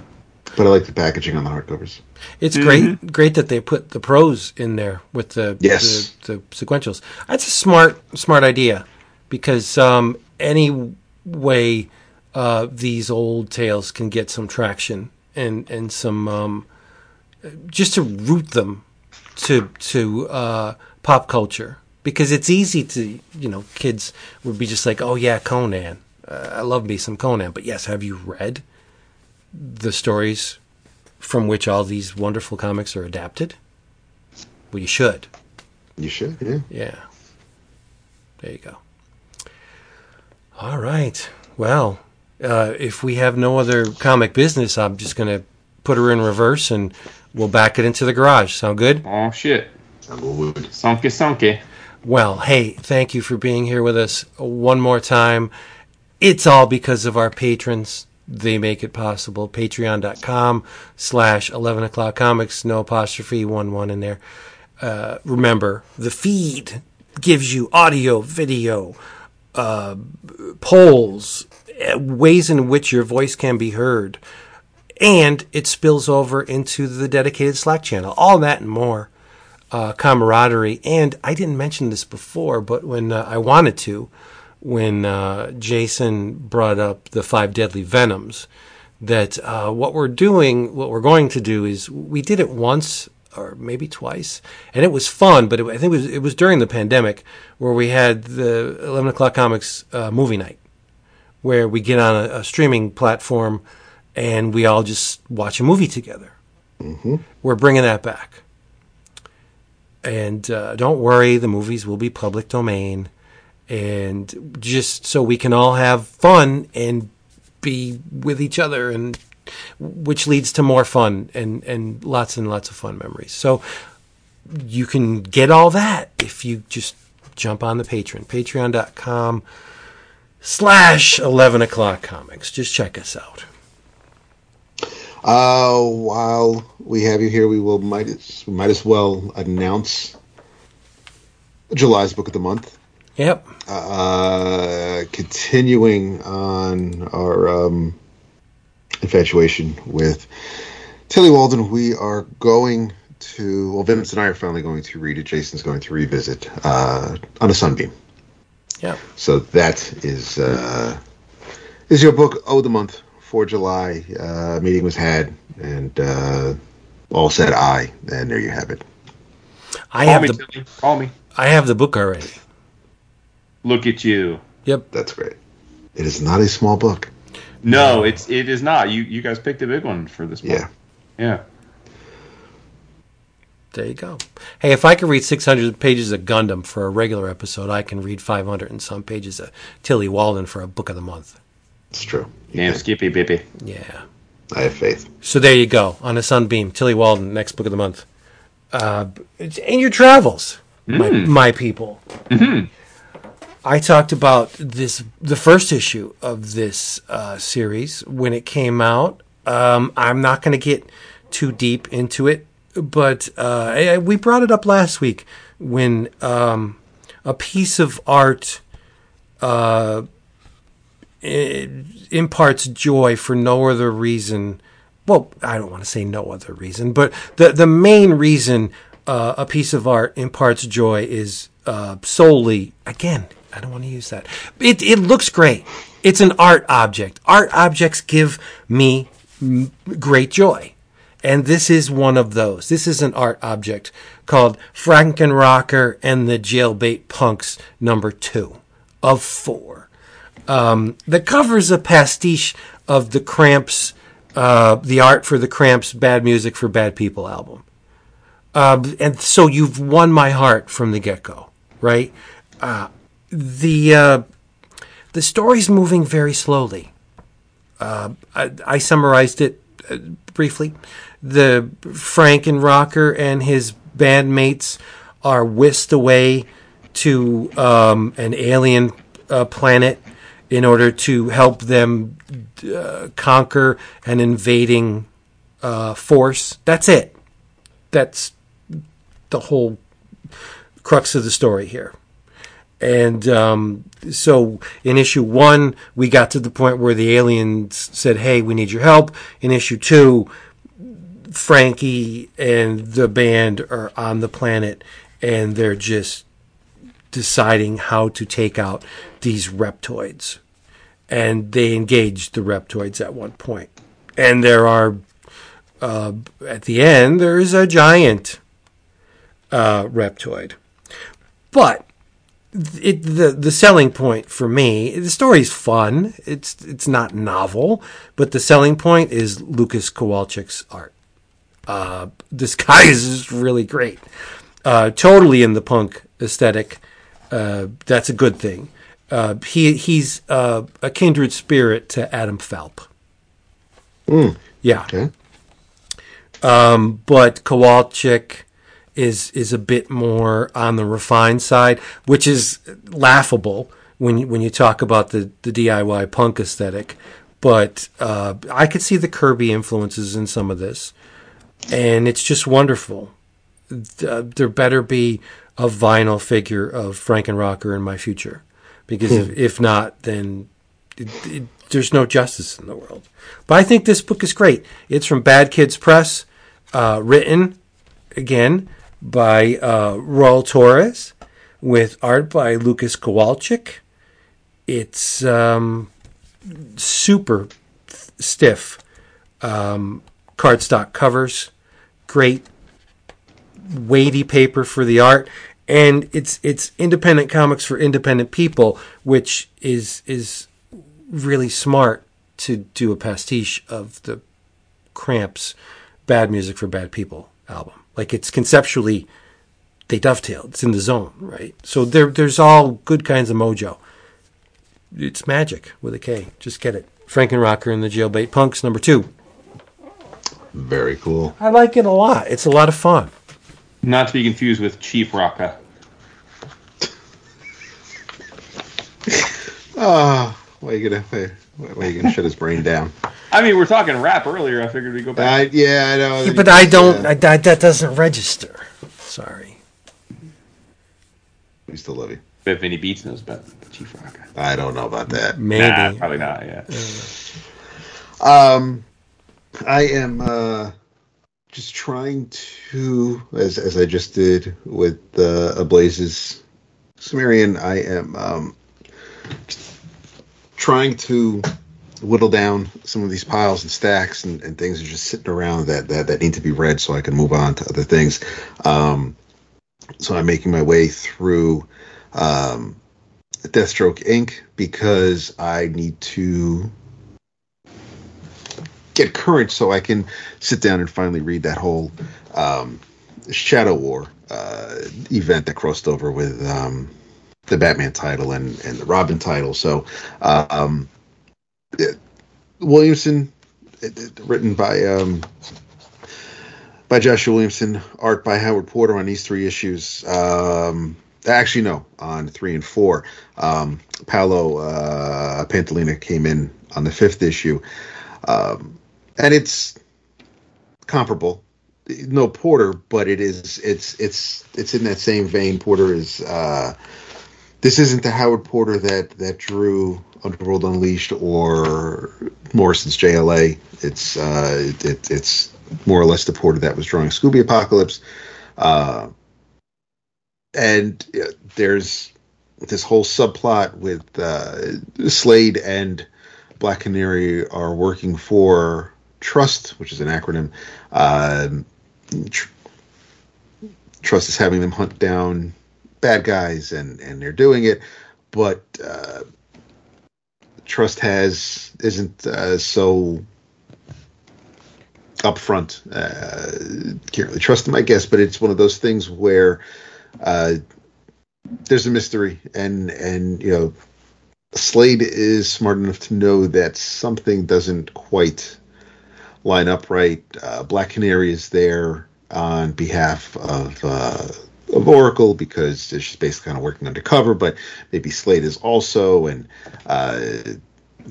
but I like the packaging on the hardcovers. It's great, great that they put the pros in there with the Yes. the, the sequentials. That's a smart smart idea because um, any way uh, these old tales can get some traction and and some um, just to root them to to uh, pop culture because it's easy to you know kids would be just like oh yeah Conan uh, I love me some Conan but yes have you read the stories from which all these wonderful comics are adapted? Well, you should. You should, yeah. Yeah. There you go. All right. Well, uh, if we have no other comic business, I'm just going to put her in reverse and we'll back it into the garage. Sound good? Oh shit. Sonke sonke. Well, hey, thank you for being here with us one more time. It's all because of our patrons. They make it possible. Patreon.com slash 11 o'clock comics. No apostrophe, one one in there. Uh, remember, the feed gives you audio, video, uh, polls, uh, ways in which your voice can be heard. And it spills over into the dedicated Slack channel. All that and more uh, camaraderie. And I didn't mention this before, but when uh, I wanted to, when uh, Jason brought up the five deadly venoms, that uh, what we're doing, what we're going to do is we did it once or maybe twice, and it was fun. But it, I think it was it was during the pandemic where we had the eleven o'clock comics uh, movie night, where we get on a, a streaming platform and we all just watch a movie together. We're bringing that back. And uh, don't worry, the movies will be public domain. And just so we can all have fun and be with each other, and which leads to more fun and, and lots and lots of fun memories. So you can get all that if you just jump on the Patreon, patreon.com slash 11 o'clock comics. Just check us out. Uh, while we have you here, we will might as, we might as well announce July's book of the month. Yep. Uh, continuing on our um, infatuation with Tillie Walden, we are going to. Well, Vince and I are finally going to read it. Jason's going to revisit uh, on a sunbeam. Yeah. So that is uh, is your book of the month for July. Uh, meeting was had, and uh, all said aye, and there you have it. I Call have me, the Tillie. Call me. I have the book already. Look at you. Yep. That's great. It is not a small book. No, it's it is not. You you guys picked a big one for this month. Yeah. Yeah. There you go. Hey, if I can read 600 pages of Gundam for a regular episode, I can read 500 and some pages of Tillie Walden for a book of the month. It's true. You Damn can. Skippy Bippy. Yeah. I have faith. So there you go. On a sunbeam, Tillie Walden, next book of the month. Uh, it's in your travels, my, my people. I talked about this, the first issue of this uh, series when it came out. Um, I'm not going to get too deep into it, but uh, I- we brought it up last week when um, a piece of art uh, imparts joy for no other reason. Well, I don't want to say no other reason, but the the main reason uh, a piece of art imparts joy is uh, solely again. I don't want to use that. It it looks great. It's an art object. Art objects give me great joy. And this is one of those. This is an art object called Frankenrocker and the Jailbait Punks number two of four. Um, the cover's a pastiche of the Cramps, uh, the art for the Cramps Bad Music for Bad People album. Uh, and so you've won my heart from the get go, right? Uh, the uh, the story's moving very slowly. Uh, I, I summarized it uh, briefly. The Franken Rocker and his bandmates are whisked away to um, an alien uh, planet in order to help them uh, conquer an invading uh, force. That's it. That's the whole crux of the story here. And um, so in issue one, we got to the point where the aliens said, Hey, we need your help. In issue two, Frankie and the band are on the planet and they're just deciding how to take out these reptoids. And they engage the reptoids at one point. And there are, uh, at the end, there is a giant uh, reptoid. But it the the selling point for me the story's fun. It's it's not novel but the selling point is Lucas Kowalczuk's art. Uh, this guy is really great. Uh, totally in the punk aesthetic. Uh, that's a good thing. Uh, he he's uh, a kindred spirit to Adam Falp yeah. Okay. um, but Kowalczuk is is a bit more on the refined side, which is laughable when you, when you talk about the, the DIY punk aesthetic. But uh, I could see the Kirby influences in some of this, and it's just wonderful. Uh, there better be a vinyl figure of Frankenrocker in my future, because if, if not, then it, it, there's no justice in the world. But I think this book is great. It's from Bad Kids Press, uh, written again by uh, Raul Torres, with art by Lucas Kowalczuk. It's um, super stiff um, cardstock covers, great weighty paper for the art, and it's it's independent comics for independent people, which is is really smart to do a pastiche of the Cramps Bad Music for Bad People album. Like it's conceptually they dovetail. It's in the zone, right? So there there's all good kinds of mojo. It's magic with a K. Just get it. Frankenrocker and the Jailbait Punks number two. Very cool. I like it a lot. It's a lot of fun. Not to be confused with Chief Rocka. Ah, why you gonna why, why you gonna shut his brain down? I mean, we're talking rap earlier. I figured we'd go back. I, yeah, I know. Yeah, but I don't. I, that that doesn't register. Sorry. We still love you. Bet Vinny Beats knows about Chief Rocka. I don't know about that. Maybe. Nah, probably not. Yeah. Um, I am uh, just trying to, as as I just did with uh, Ablaze's Sumerian, I am um, trying to whittle down some of these piles and stacks and, and things are just sitting around that, that that need to be read so I can move on to other things. Um, so I'm making my way through um, Deathstroke Inc. because I need to get current so I can sit down and finally read that whole um, Shadow War uh, event that crossed over with um, the Batman title and, and the Robin title. So, um, Williamson, it, it, written by um, by Joshua Williamson, art by Howard Porter on these three issues. Um, actually, no, on three and four. Um, Paolo uh, Pantalena came in on the fifth issue, um, and it's comparable. No Porter, but it is it's it's it's in that same vein. Porter is uh, this isn't the Howard Porter that that drew Underworld Unleashed or Morrison's JLA. It's uh, it, it's more or less the Porter that was drawing Scooby Apocalypse. Uh, and uh, there's this whole subplot with uh, Slade and Black Canary are working for Trust, which is an acronym. Um, tr- Trust is having them hunt down bad guys, and and they're doing it, but uh, Trust has isn't uh, so upfront. Uh, can't really trust them, I guess, but it's one of those things where uh, there's a mystery, and and you know, Slade is smart enough to know that something doesn't quite line up right. Uh, Black Canary is there on behalf of uh, of Oracle because she's basically kind of working undercover, but maybe Slade is also, and uh,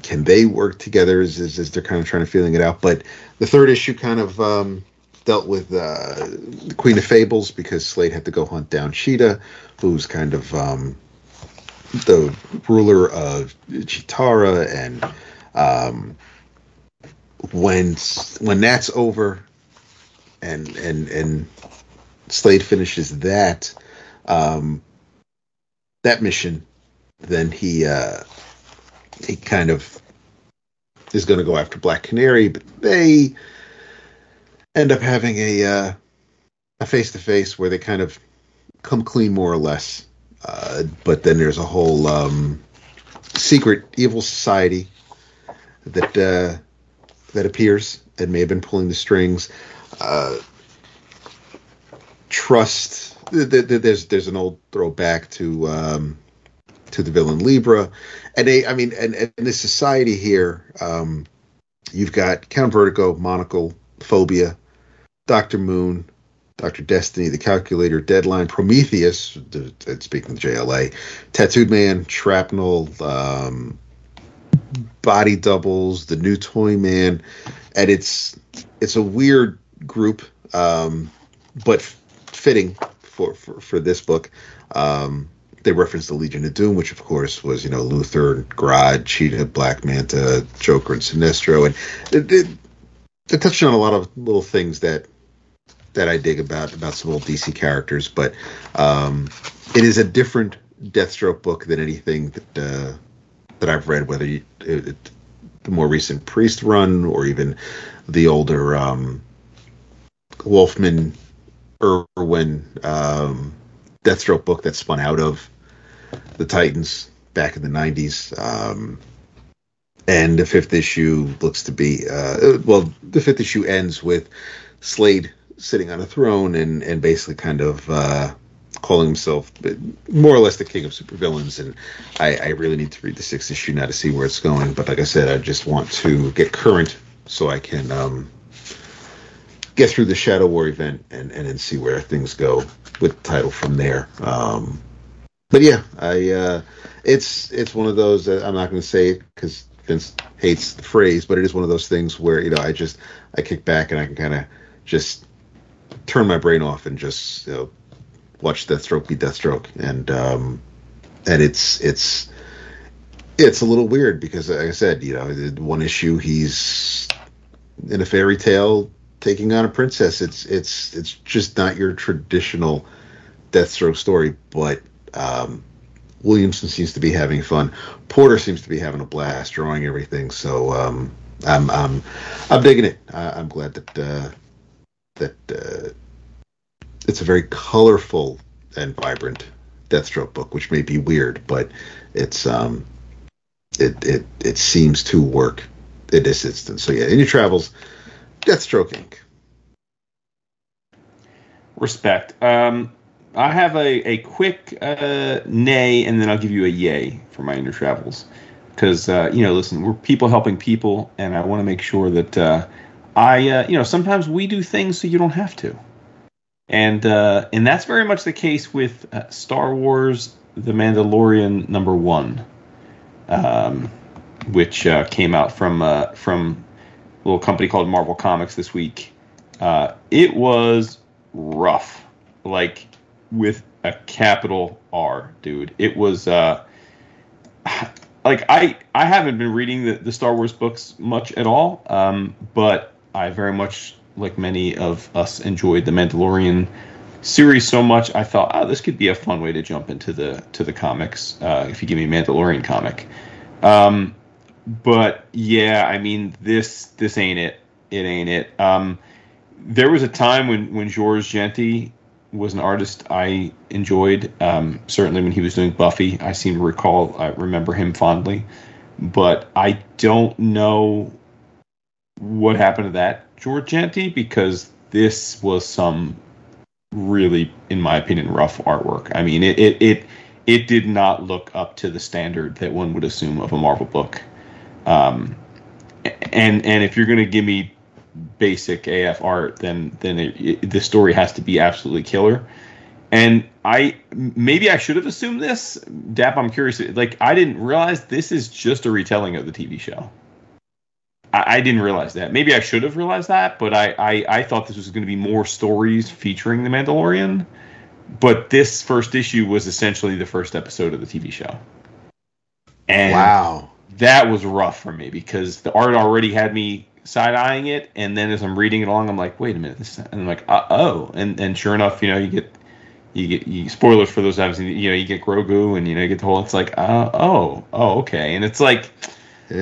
can they work together as, as, as, they're kind of trying to feeling it out. But the third issue kind of um, dealt with uh, the Queen of Fables because Slade had to go hunt down Cheetah, who's kind of um, the ruler of Chitara, and um, when when that's over, and and and Slade finishes that um, that mission, then he uh, he kind of is going to go after Black Canary, but they end up having a uh, a face to face where they kind of come clean more or less. Uh, but then there's a whole um, secret evil society that uh, that appears and may have been pulling the strings. Trust. There's there's an old throwback to um, to the villain Libra, and they, I mean, and, and this society here, um, you've got Count Vertigo, Monocle, Phobia, Doctor Moon, Doctor Destiny, the Calculator, Deadline, Prometheus. The, speaking of JLA, Tattooed Man, Shrapnel, um, Body Doubles, the New Toy Man, and it's it's a weird group, um, but fitting for, for for this book. Um, they referenced the Legion of Doom, which of course was you know Luthor, Grodd, Cheetah, Black Manta, Joker, and Sinestro, and it touched on a lot of little things that that I dig about about some old DC characters, but um, it is a different Deathstroke book than anything that uh, that I've read, whether you, it, it, the more recent Priest run or even the older um, Wolfman Erwin um, Deathstroke book that spun out of the Titans back in the 90s. Um, and the fifth issue looks to be uh, well, the fifth issue ends with Slade sitting on a throne and, and basically kind of uh, calling himself more or less the king of supervillains. And I, I really need to read the sixth issue now to see where it's going. But like I said, I just want to get current so I can um, get through the Shadow War event and, and then see where things go with the title from there. Um, but yeah, I uh, it's it's one of those. That I'm not going to say because Vince hates the phrase, but it is one of those things where you know I just I kick back and I can kind of just turn my brain off and just you know, watch Deathstroke be Deathstroke, and um, and it's it's it's a little weird because like I said, you know, one issue he's in a fairy tale taking on a princess. It's it's it's just not your traditional Deathstroke story, but um, Williamson seems to be having fun. Porter seems to be having a blast drawing everything. So um, I'm I'm I'm digging it. I, am glad that uh, that uh, it's a very colorful and vibrant Deathstroke book, which may be weird, but it's um it it it seems to work in this instance. So yeah, in your travels, Deathstroke Inc. Respect. Um, I have a, a quick uh, nay, and then I'll give you a yay for my inner travels. Because, uh, you know, listen, we're people helping people, and I want to make sure that uh, I, uh, you know, sometimes we do things so you don't have to. And uh, and that's very much the case with uh, Star Wars: The Mandalorian number one, um, which came out from from little company called Marvel Comics this week. it was rough, like with a capital R, dude. It was uh like I I haven't been reading the, the Star Wars books much at all, um, but I very much like many of us enjoyed the Mandalorian series so much. I thought, oh, this could be a fun way to jump into the to the comics uh, if you give me a Mandalorian comic. Um, but yeah, I mean this this ain't it. It ain't it. Um, there was a time when when Georges Jeanty was an artist I enjoyed. Um, certainly when he was doing Buffy, I seem to recall, I remember him fondly. But I don't know what happened to that George Jeanty because this was some really, in my opinion, rough artwork. I mean, it it it, it did not look up to the standard that one would assume of a Marvel book. Um, and and if you're going to give me basic AF art, then then it, it, the story has to be absolutely killer. And I maybe I should have assumed this. Dap, I'm curious. Like I didn't realize this is just a retelling of the TV show. I, didn't realize that. Maybe I should have realized that, but I I, I thought this was going to be more stories featuring the Mandalorian. But this first issue was essentially the first episode of the TV show. And wow, that was rough for me because the art already had me side eyeing it, and then as I'm reading it along, I'm like, wait a minute, this, and I'm like, uh, oh, and and sure enough, you know, you get you get you, spoilers for those times, you know, you get Grogu, and you know, you get the whole. It's like, uh, oh, oh, okay, and it's like,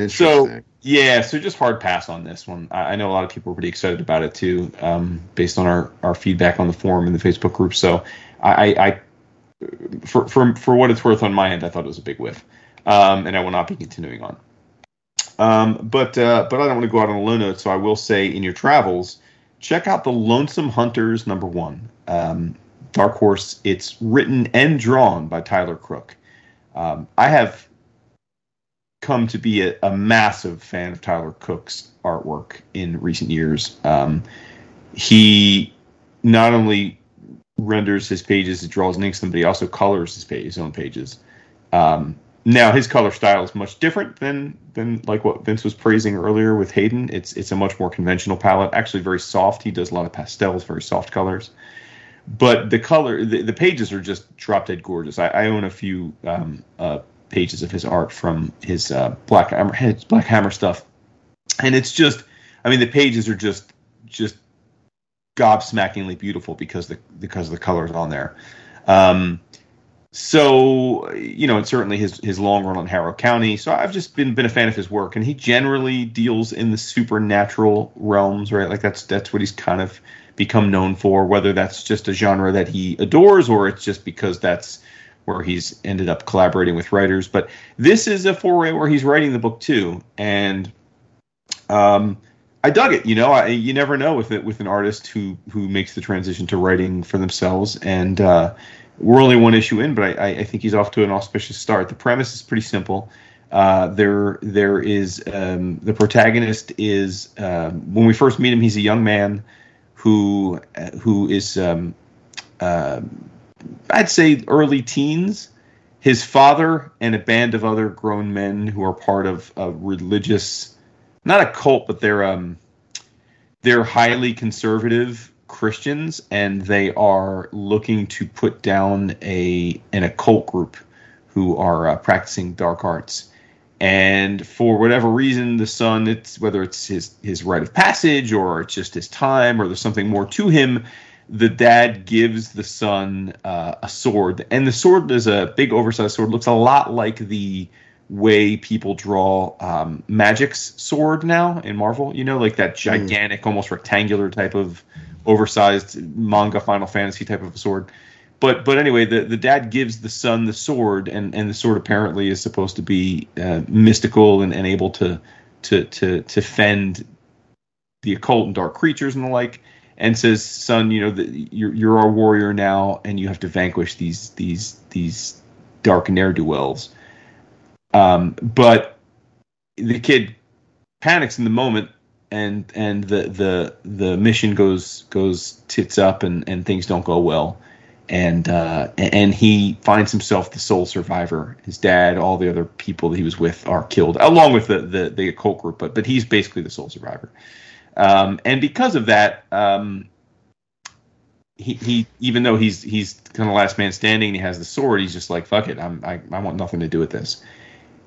so yeah, so just hard pass on this one. I, I, know a lot of people are pretty excited about it too, um, based on our our feedback on the forum and the Facebook group. So I, I, for for for what it's worth on my end, I thought it was a big whiff, um, and I will not be continuing on. Um, but uh, but I don't want to go out on a low note, so I will say in your travels, check out the Lonesome Hunters number one. Um, Dark Horse. It's written and drawn by Tyler Crook. Um, I have come to be a, a, massive fan of Tyler Crook's artwork in recent years. Um, he not only renders his pages, he draws and inks them, but he also colors his, page, his own pages. Um, now his color style is much different than than like what Vince was praising earlier with Hayden. It's it's a much more conventional palette, actually very soft. He does a lot of pastels, very soft colors. But the color, the, the pages are just drop dead gorgeous. I, I own a few um, uh, pages of his art from his uh, Black Hammer, his Black Hammer stuff, and it's just, I mean, the pages are just just gobsmackingly beautiful because the because of the colors on there. Um, so you know, and certainly his his long run on Harrow County. So I've just been been a fan of his work, and he generally deals in the supernatural realms, right? Like that's that's what he's kind of become known for. Whether that's just a genre that he adores, or it's just because that's where he's ended up collaborating with writers. But this is a foray where he's writing the book too, and um, I dug it. You know, I, you never know with it with an artist who who makes the transition to writing for themselves, and uh, we're only one issue in, but I, I think he's off to an auspicious start. The premise is pretty simple. Uh, there, there is um, the protagonist is uh, when we first meet him, he's a young man who uh, who is um, uh, I'd say early teens. His father and a band of other grown men who are part of a religious, not a cult, but they're um, they're highly conservative Christians and they are looking to put down a an occult group who are uh, practicing dark arts. And for whatever reason, the son, it's whether it's his his rite of passage or it's just his time or there's something more to him, the dad gives the son uh, a sword, and the sword is a big oversized sword. Looks a lot like the way people draw um, Magik's sword now in Marvel. You know, like that hmm. gigantic, mm. almost rectangular type of oversized manga Final Fantasy type of a sword. But but anyway, the, the dad gives the son the sword, and, and the sword apparently is supposed to be uh, mystical and, and able to to to to fend the occult and dark creatures and the like. and says, "Son, you know, you're you're our warrior now, and you have to vanquish these these these dark ne'er do wells." Um, but the kid panics in the moment, and and the the the mission goes goes tits up, and and things don't go well, and uh, and he finds himself the sole survivor. His dad, all the other people that he was with, are killed, along with the the, the occult group, but but he's basically the sole survivor. Um, and because of that, um, he, he even though he's he's kind of last man standing, and he has the sword. He's just like fuck it, I'm I, I want nothing to do with this.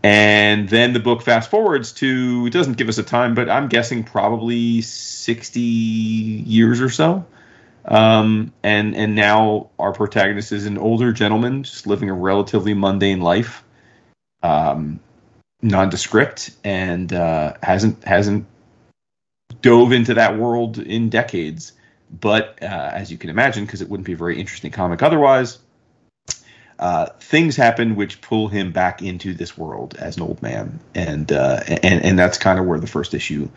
And then the book fast forwards to it doesn't give us a time, but I'm guessing probably 60 years or so. Um, and and now our protagonist is an older gentleman, just living a relatively mundane life, um, nondescript, and uh, hasn't hasn't dove into that world in decades. But uh, as you can imagine, because it wouldn't be a very interesting comic otherwise, uh, things happen which pull him back into this world as an old man, and uh, and and that's kind of where the first issue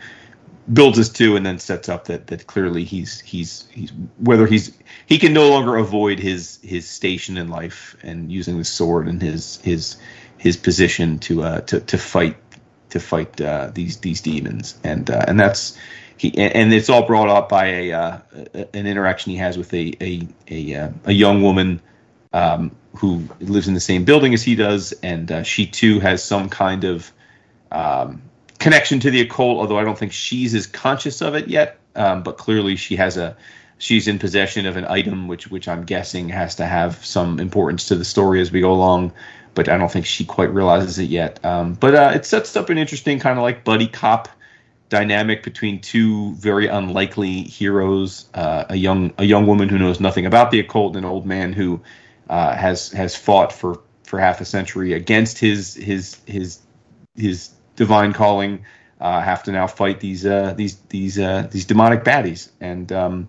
builds us to, and then sets up that that clearly he's he's he's whether he's he can no longer avoid his his station in life and using the sword and his his his position to uh to to fight to fight uh, these these demons, and uh, and that's he and it's all brought up by a uh, an interaction he has with a a a, uh, a young woman um, who lives in the same building as he does, and uh, she too has some kind of um, connection to the occult. Although I don't think she's as conscious of it yet, um, but clearly she has a she's in possession of an item which which I'm guessing has to have some importance to the story as we go along. But I don't think she quite realizes it yet. Um, but uh, it sets up an interesting kind of like buddy cop dynamic between two very unlikely heroes: uh, a young a young woman who knows nothing about the occult, and an old man who uh, has has fought for for half a century against his his his his divine calling. Uh, have to now fight these uh, these these uh, these demonic baddies, and um,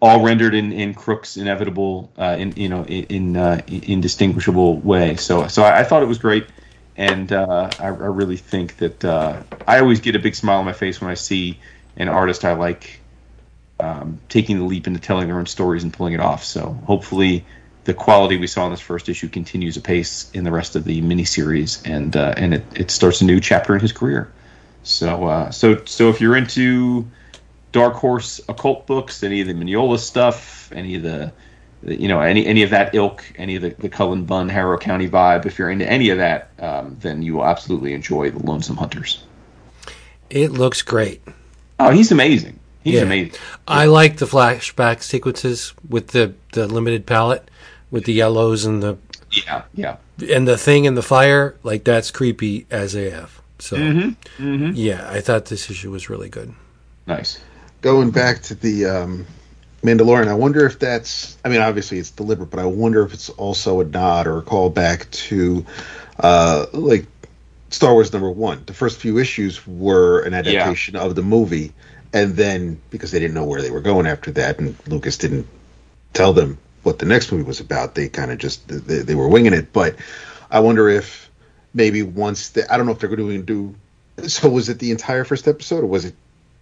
all rendered in, in Crook's inevitable, uh, in you know, in in uh, indistinguishable way. So so I, I thought it was great, and I, I really think that I always get a big smile on my face when I see an artist I like um, taking the leap into telling their own stories and pulling it off. So hopefully. The quality we saw in this first issue continues apace in the rest of the miniseries, and uh, and it, it starts a new chapter in his career. So uh, so so if you're into Dark Horse occult books, any of the Mignola stuff, any of the, you know any any of that ilk, any of the, the Cullen Bunn Harrow County vibe, if you're into any of that, um, then you will absolutely enjoy the Lonesome Hunters. It looks great. Oh, he's amazing. He's Yeah. amazing. I like the flashback sequences with the, the limited palette, with the yellows and the Yeah, yeah. and the thing in the fire. Like that's creepy as AF. So Mm-hmm. yeah, I thought this issue was really good. Nice. Going back to the um, Mandalorian, I wonder if that's. I mean, obviously it's deliberate, but I wonder if it's also a nod or a callback to, uh, like Star Wars number one. The first few issues were an adaptation of the movie, and then because they didn't know where they were going after that, and Lucas didn't tell them what the next movie was about, they kind of just they, they were winging it. But I wonder if maybe once they, I don't know if they're going to do. So was it the entire first episode, or was it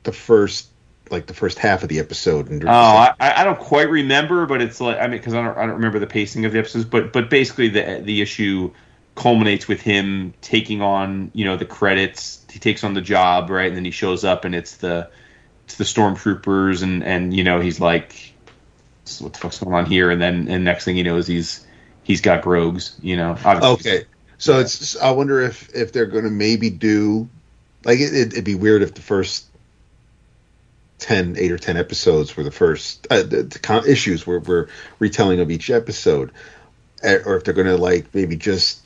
the first like the first half of the episode? And Oh, I, I don't quite remember, but it's like I mean, because I don't, I don't remember the pacing of the episodes, but but basically the the issue culminates with him taking on you know the credits. He takes on the job, right, and then he shows up, and it's the it's the stormtroopers, and and you know he's like, "So what the fuck's going on here? And then and next thing he knows, he's he's got Grogs, you know. Obviously, Okay, so it's. I wonder if if they're going to maybe do like it, it'd be weird if the first 10, 8 or ten episodes were the first uh, the, the con- issues were were retelling of each episode, or if they're going to like maybe just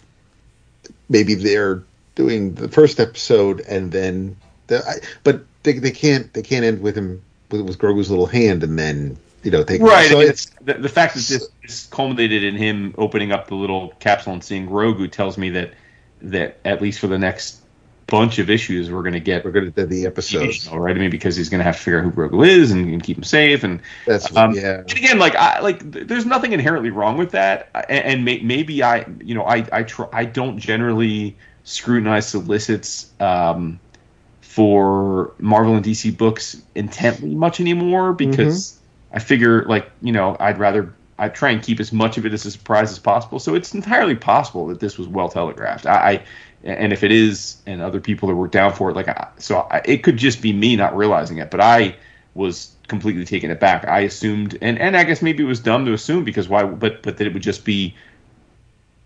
maybe they're doing the first episode and then the I, but they they can't they can't end with him with, with Grogu's little hand and then you know take Right. So I mean, it's the, the fact that this, this culminated in him opening up the little capsule and seeing Grogu tells me that that at least for the next bunch of issues, we're going to get we're going to do the episodes. all right. I mean, because he's going to have to figure out who Grogu is and, and keep him safe. And That's um, yeah. and again, like I like, there's nothing inherently wrong with that. And, and may, maybe I, you know, I I tr- I don't generally scrutinize solicits um, for Marvel and DC books intently much anymore because I figure like you know I'd rather I try and keep as much of it as a surprise as possible. So it's entirely possible that this was well telegraphed. I, I and if it is, and other people that were down for it, like so, I, it could just be me not realizing it. But I was completely taken aback. I assumed, and and I guess maybe it was dumb to assume because why? But but that it would just be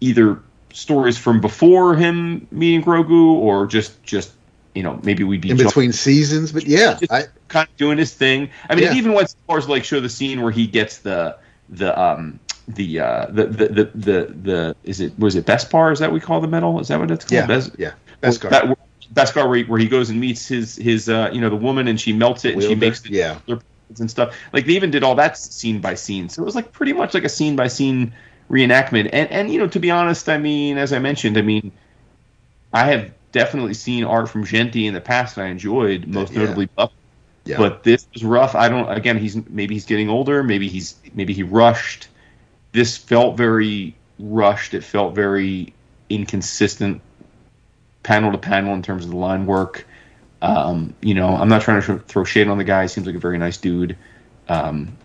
either stories from before him meeting Grogu, or just just you know maybe we'd be in between seasons. But yeah, I, kind of doing his thing. I mean, yeah. it even went as far as like show the scene where he gets the the um the uh the the the the, the is it was it Beskar? Is that what we call the metal? Is that what it's called? Yeah, Bes- yeah, Beskar. That, Beskar where he, where he goes and meets his his uh you know the woman and she melts it and she makes the yeah and stuff. Like they even did all that scene by scene. So it was like pretty much like a scene by scene reenactment. And and you know to be honest, I mean as I mentioned, I mean I have definitely seen art from Jeanty in the past and I enjoyed most yeah. notably Buck. Yeah. But this was rough. I don't. Again, he's maybe he's getting older. Maybe he's maybe he rushed. This felt very rushed. It felt very inconsistent, panel to panel in terms of the line work. Um, you know, I'm not trying to throw shade on the guy. He seems like a very nice dude, um,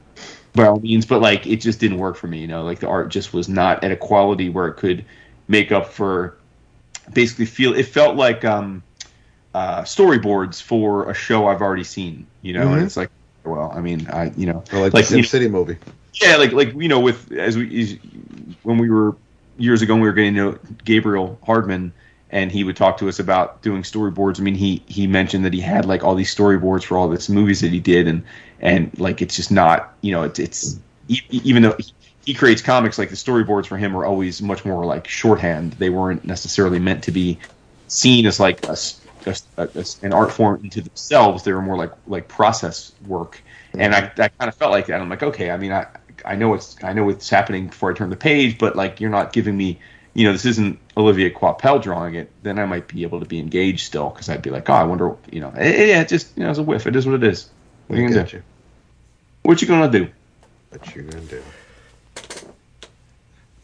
by all means. But like, it just didn't work for me. You know, like the art just was not at a quality where it could make up for. Basically, feel it felt like um, uh, storyboards for a show I've already seen. You know, mm-hmm. and it's like, well, I mean, I you know, or like, like the Sin City movie. Yeah, like like you know, with as we as, when we were years ago, when we were getting to know Gabriel Hardman, and he would talk to us about doing storyboards. I mean, he he mentioned that he had like all these storyboards for all these movies that he did, and and like it's just not, you know, it's it's even though. He creates comics like the storyboards for him are always much more like shorthand. They weren't necessarily meant to be seen as like a a, a, an art form into themselves. They were more like like process work, mm-hmm. and I, I kind of felt like that. I'm like, okay, I mean, I I know what's I know what's happening before I turn the page, but like you're not giving me, you know, this isn't Olivier Coipel drawing it. Then I might be able to be engaged still because I'd be like, oh, I wonder, you know, yeah, it just you know, it's a whiff. It is what it is. What are you gonna do? What you gonna do? What you gonna do?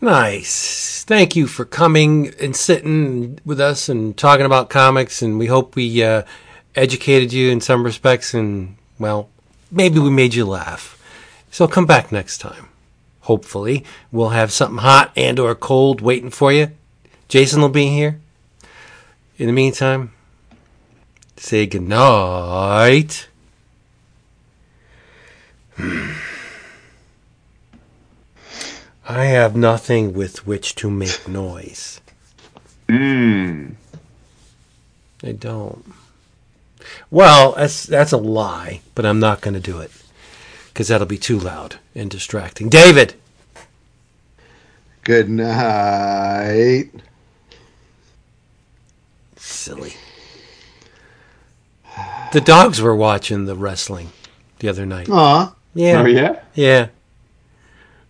Nice. Thank you for coming and sitting with us and talking about comics. And we hope we uh, educated you in some respects. And, well, maybe we made you laugh. So come back next time. Hopefully, we'll have something hot and or cold waiting for you. Jason will be here. In the meantime, say goodnight. I have nothing with which to make noise. Mm. I don't. Well, that's that's a lie, but I'm not going to do it because that'll be too loud and distracting. David. Good night. Silly. The dogs were watching the wrestling the other night. Aw. Yeah. Oh yeah. Yeah.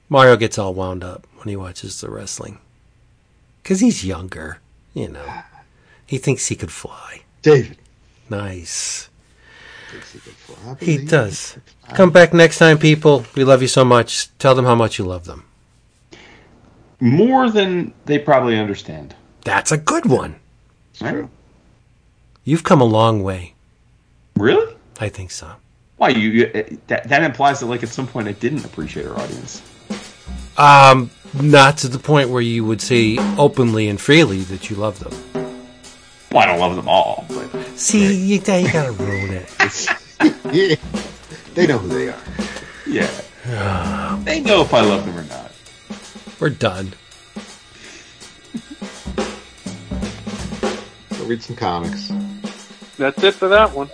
Mario gets all wound up when he watches the wrestling. Because he's younger, you know. He thinks he could fly. David. Nice. He, he does. Come back next time, people. We love you so much. Tell them how much you love them. More than they probably understand. That's a good one. True. You've come a long way. Really? I think so. Why you, you eh, that that implies that like at some point I didn't appreciate our audience. Um, not to the point where you would say openly and freely that you love them. Well, I don't love them all. But... See, you, you gotta ruin it. They know who they are. Yeah. they know if I love them or not. We're done. Go read some comics. That's it for that one.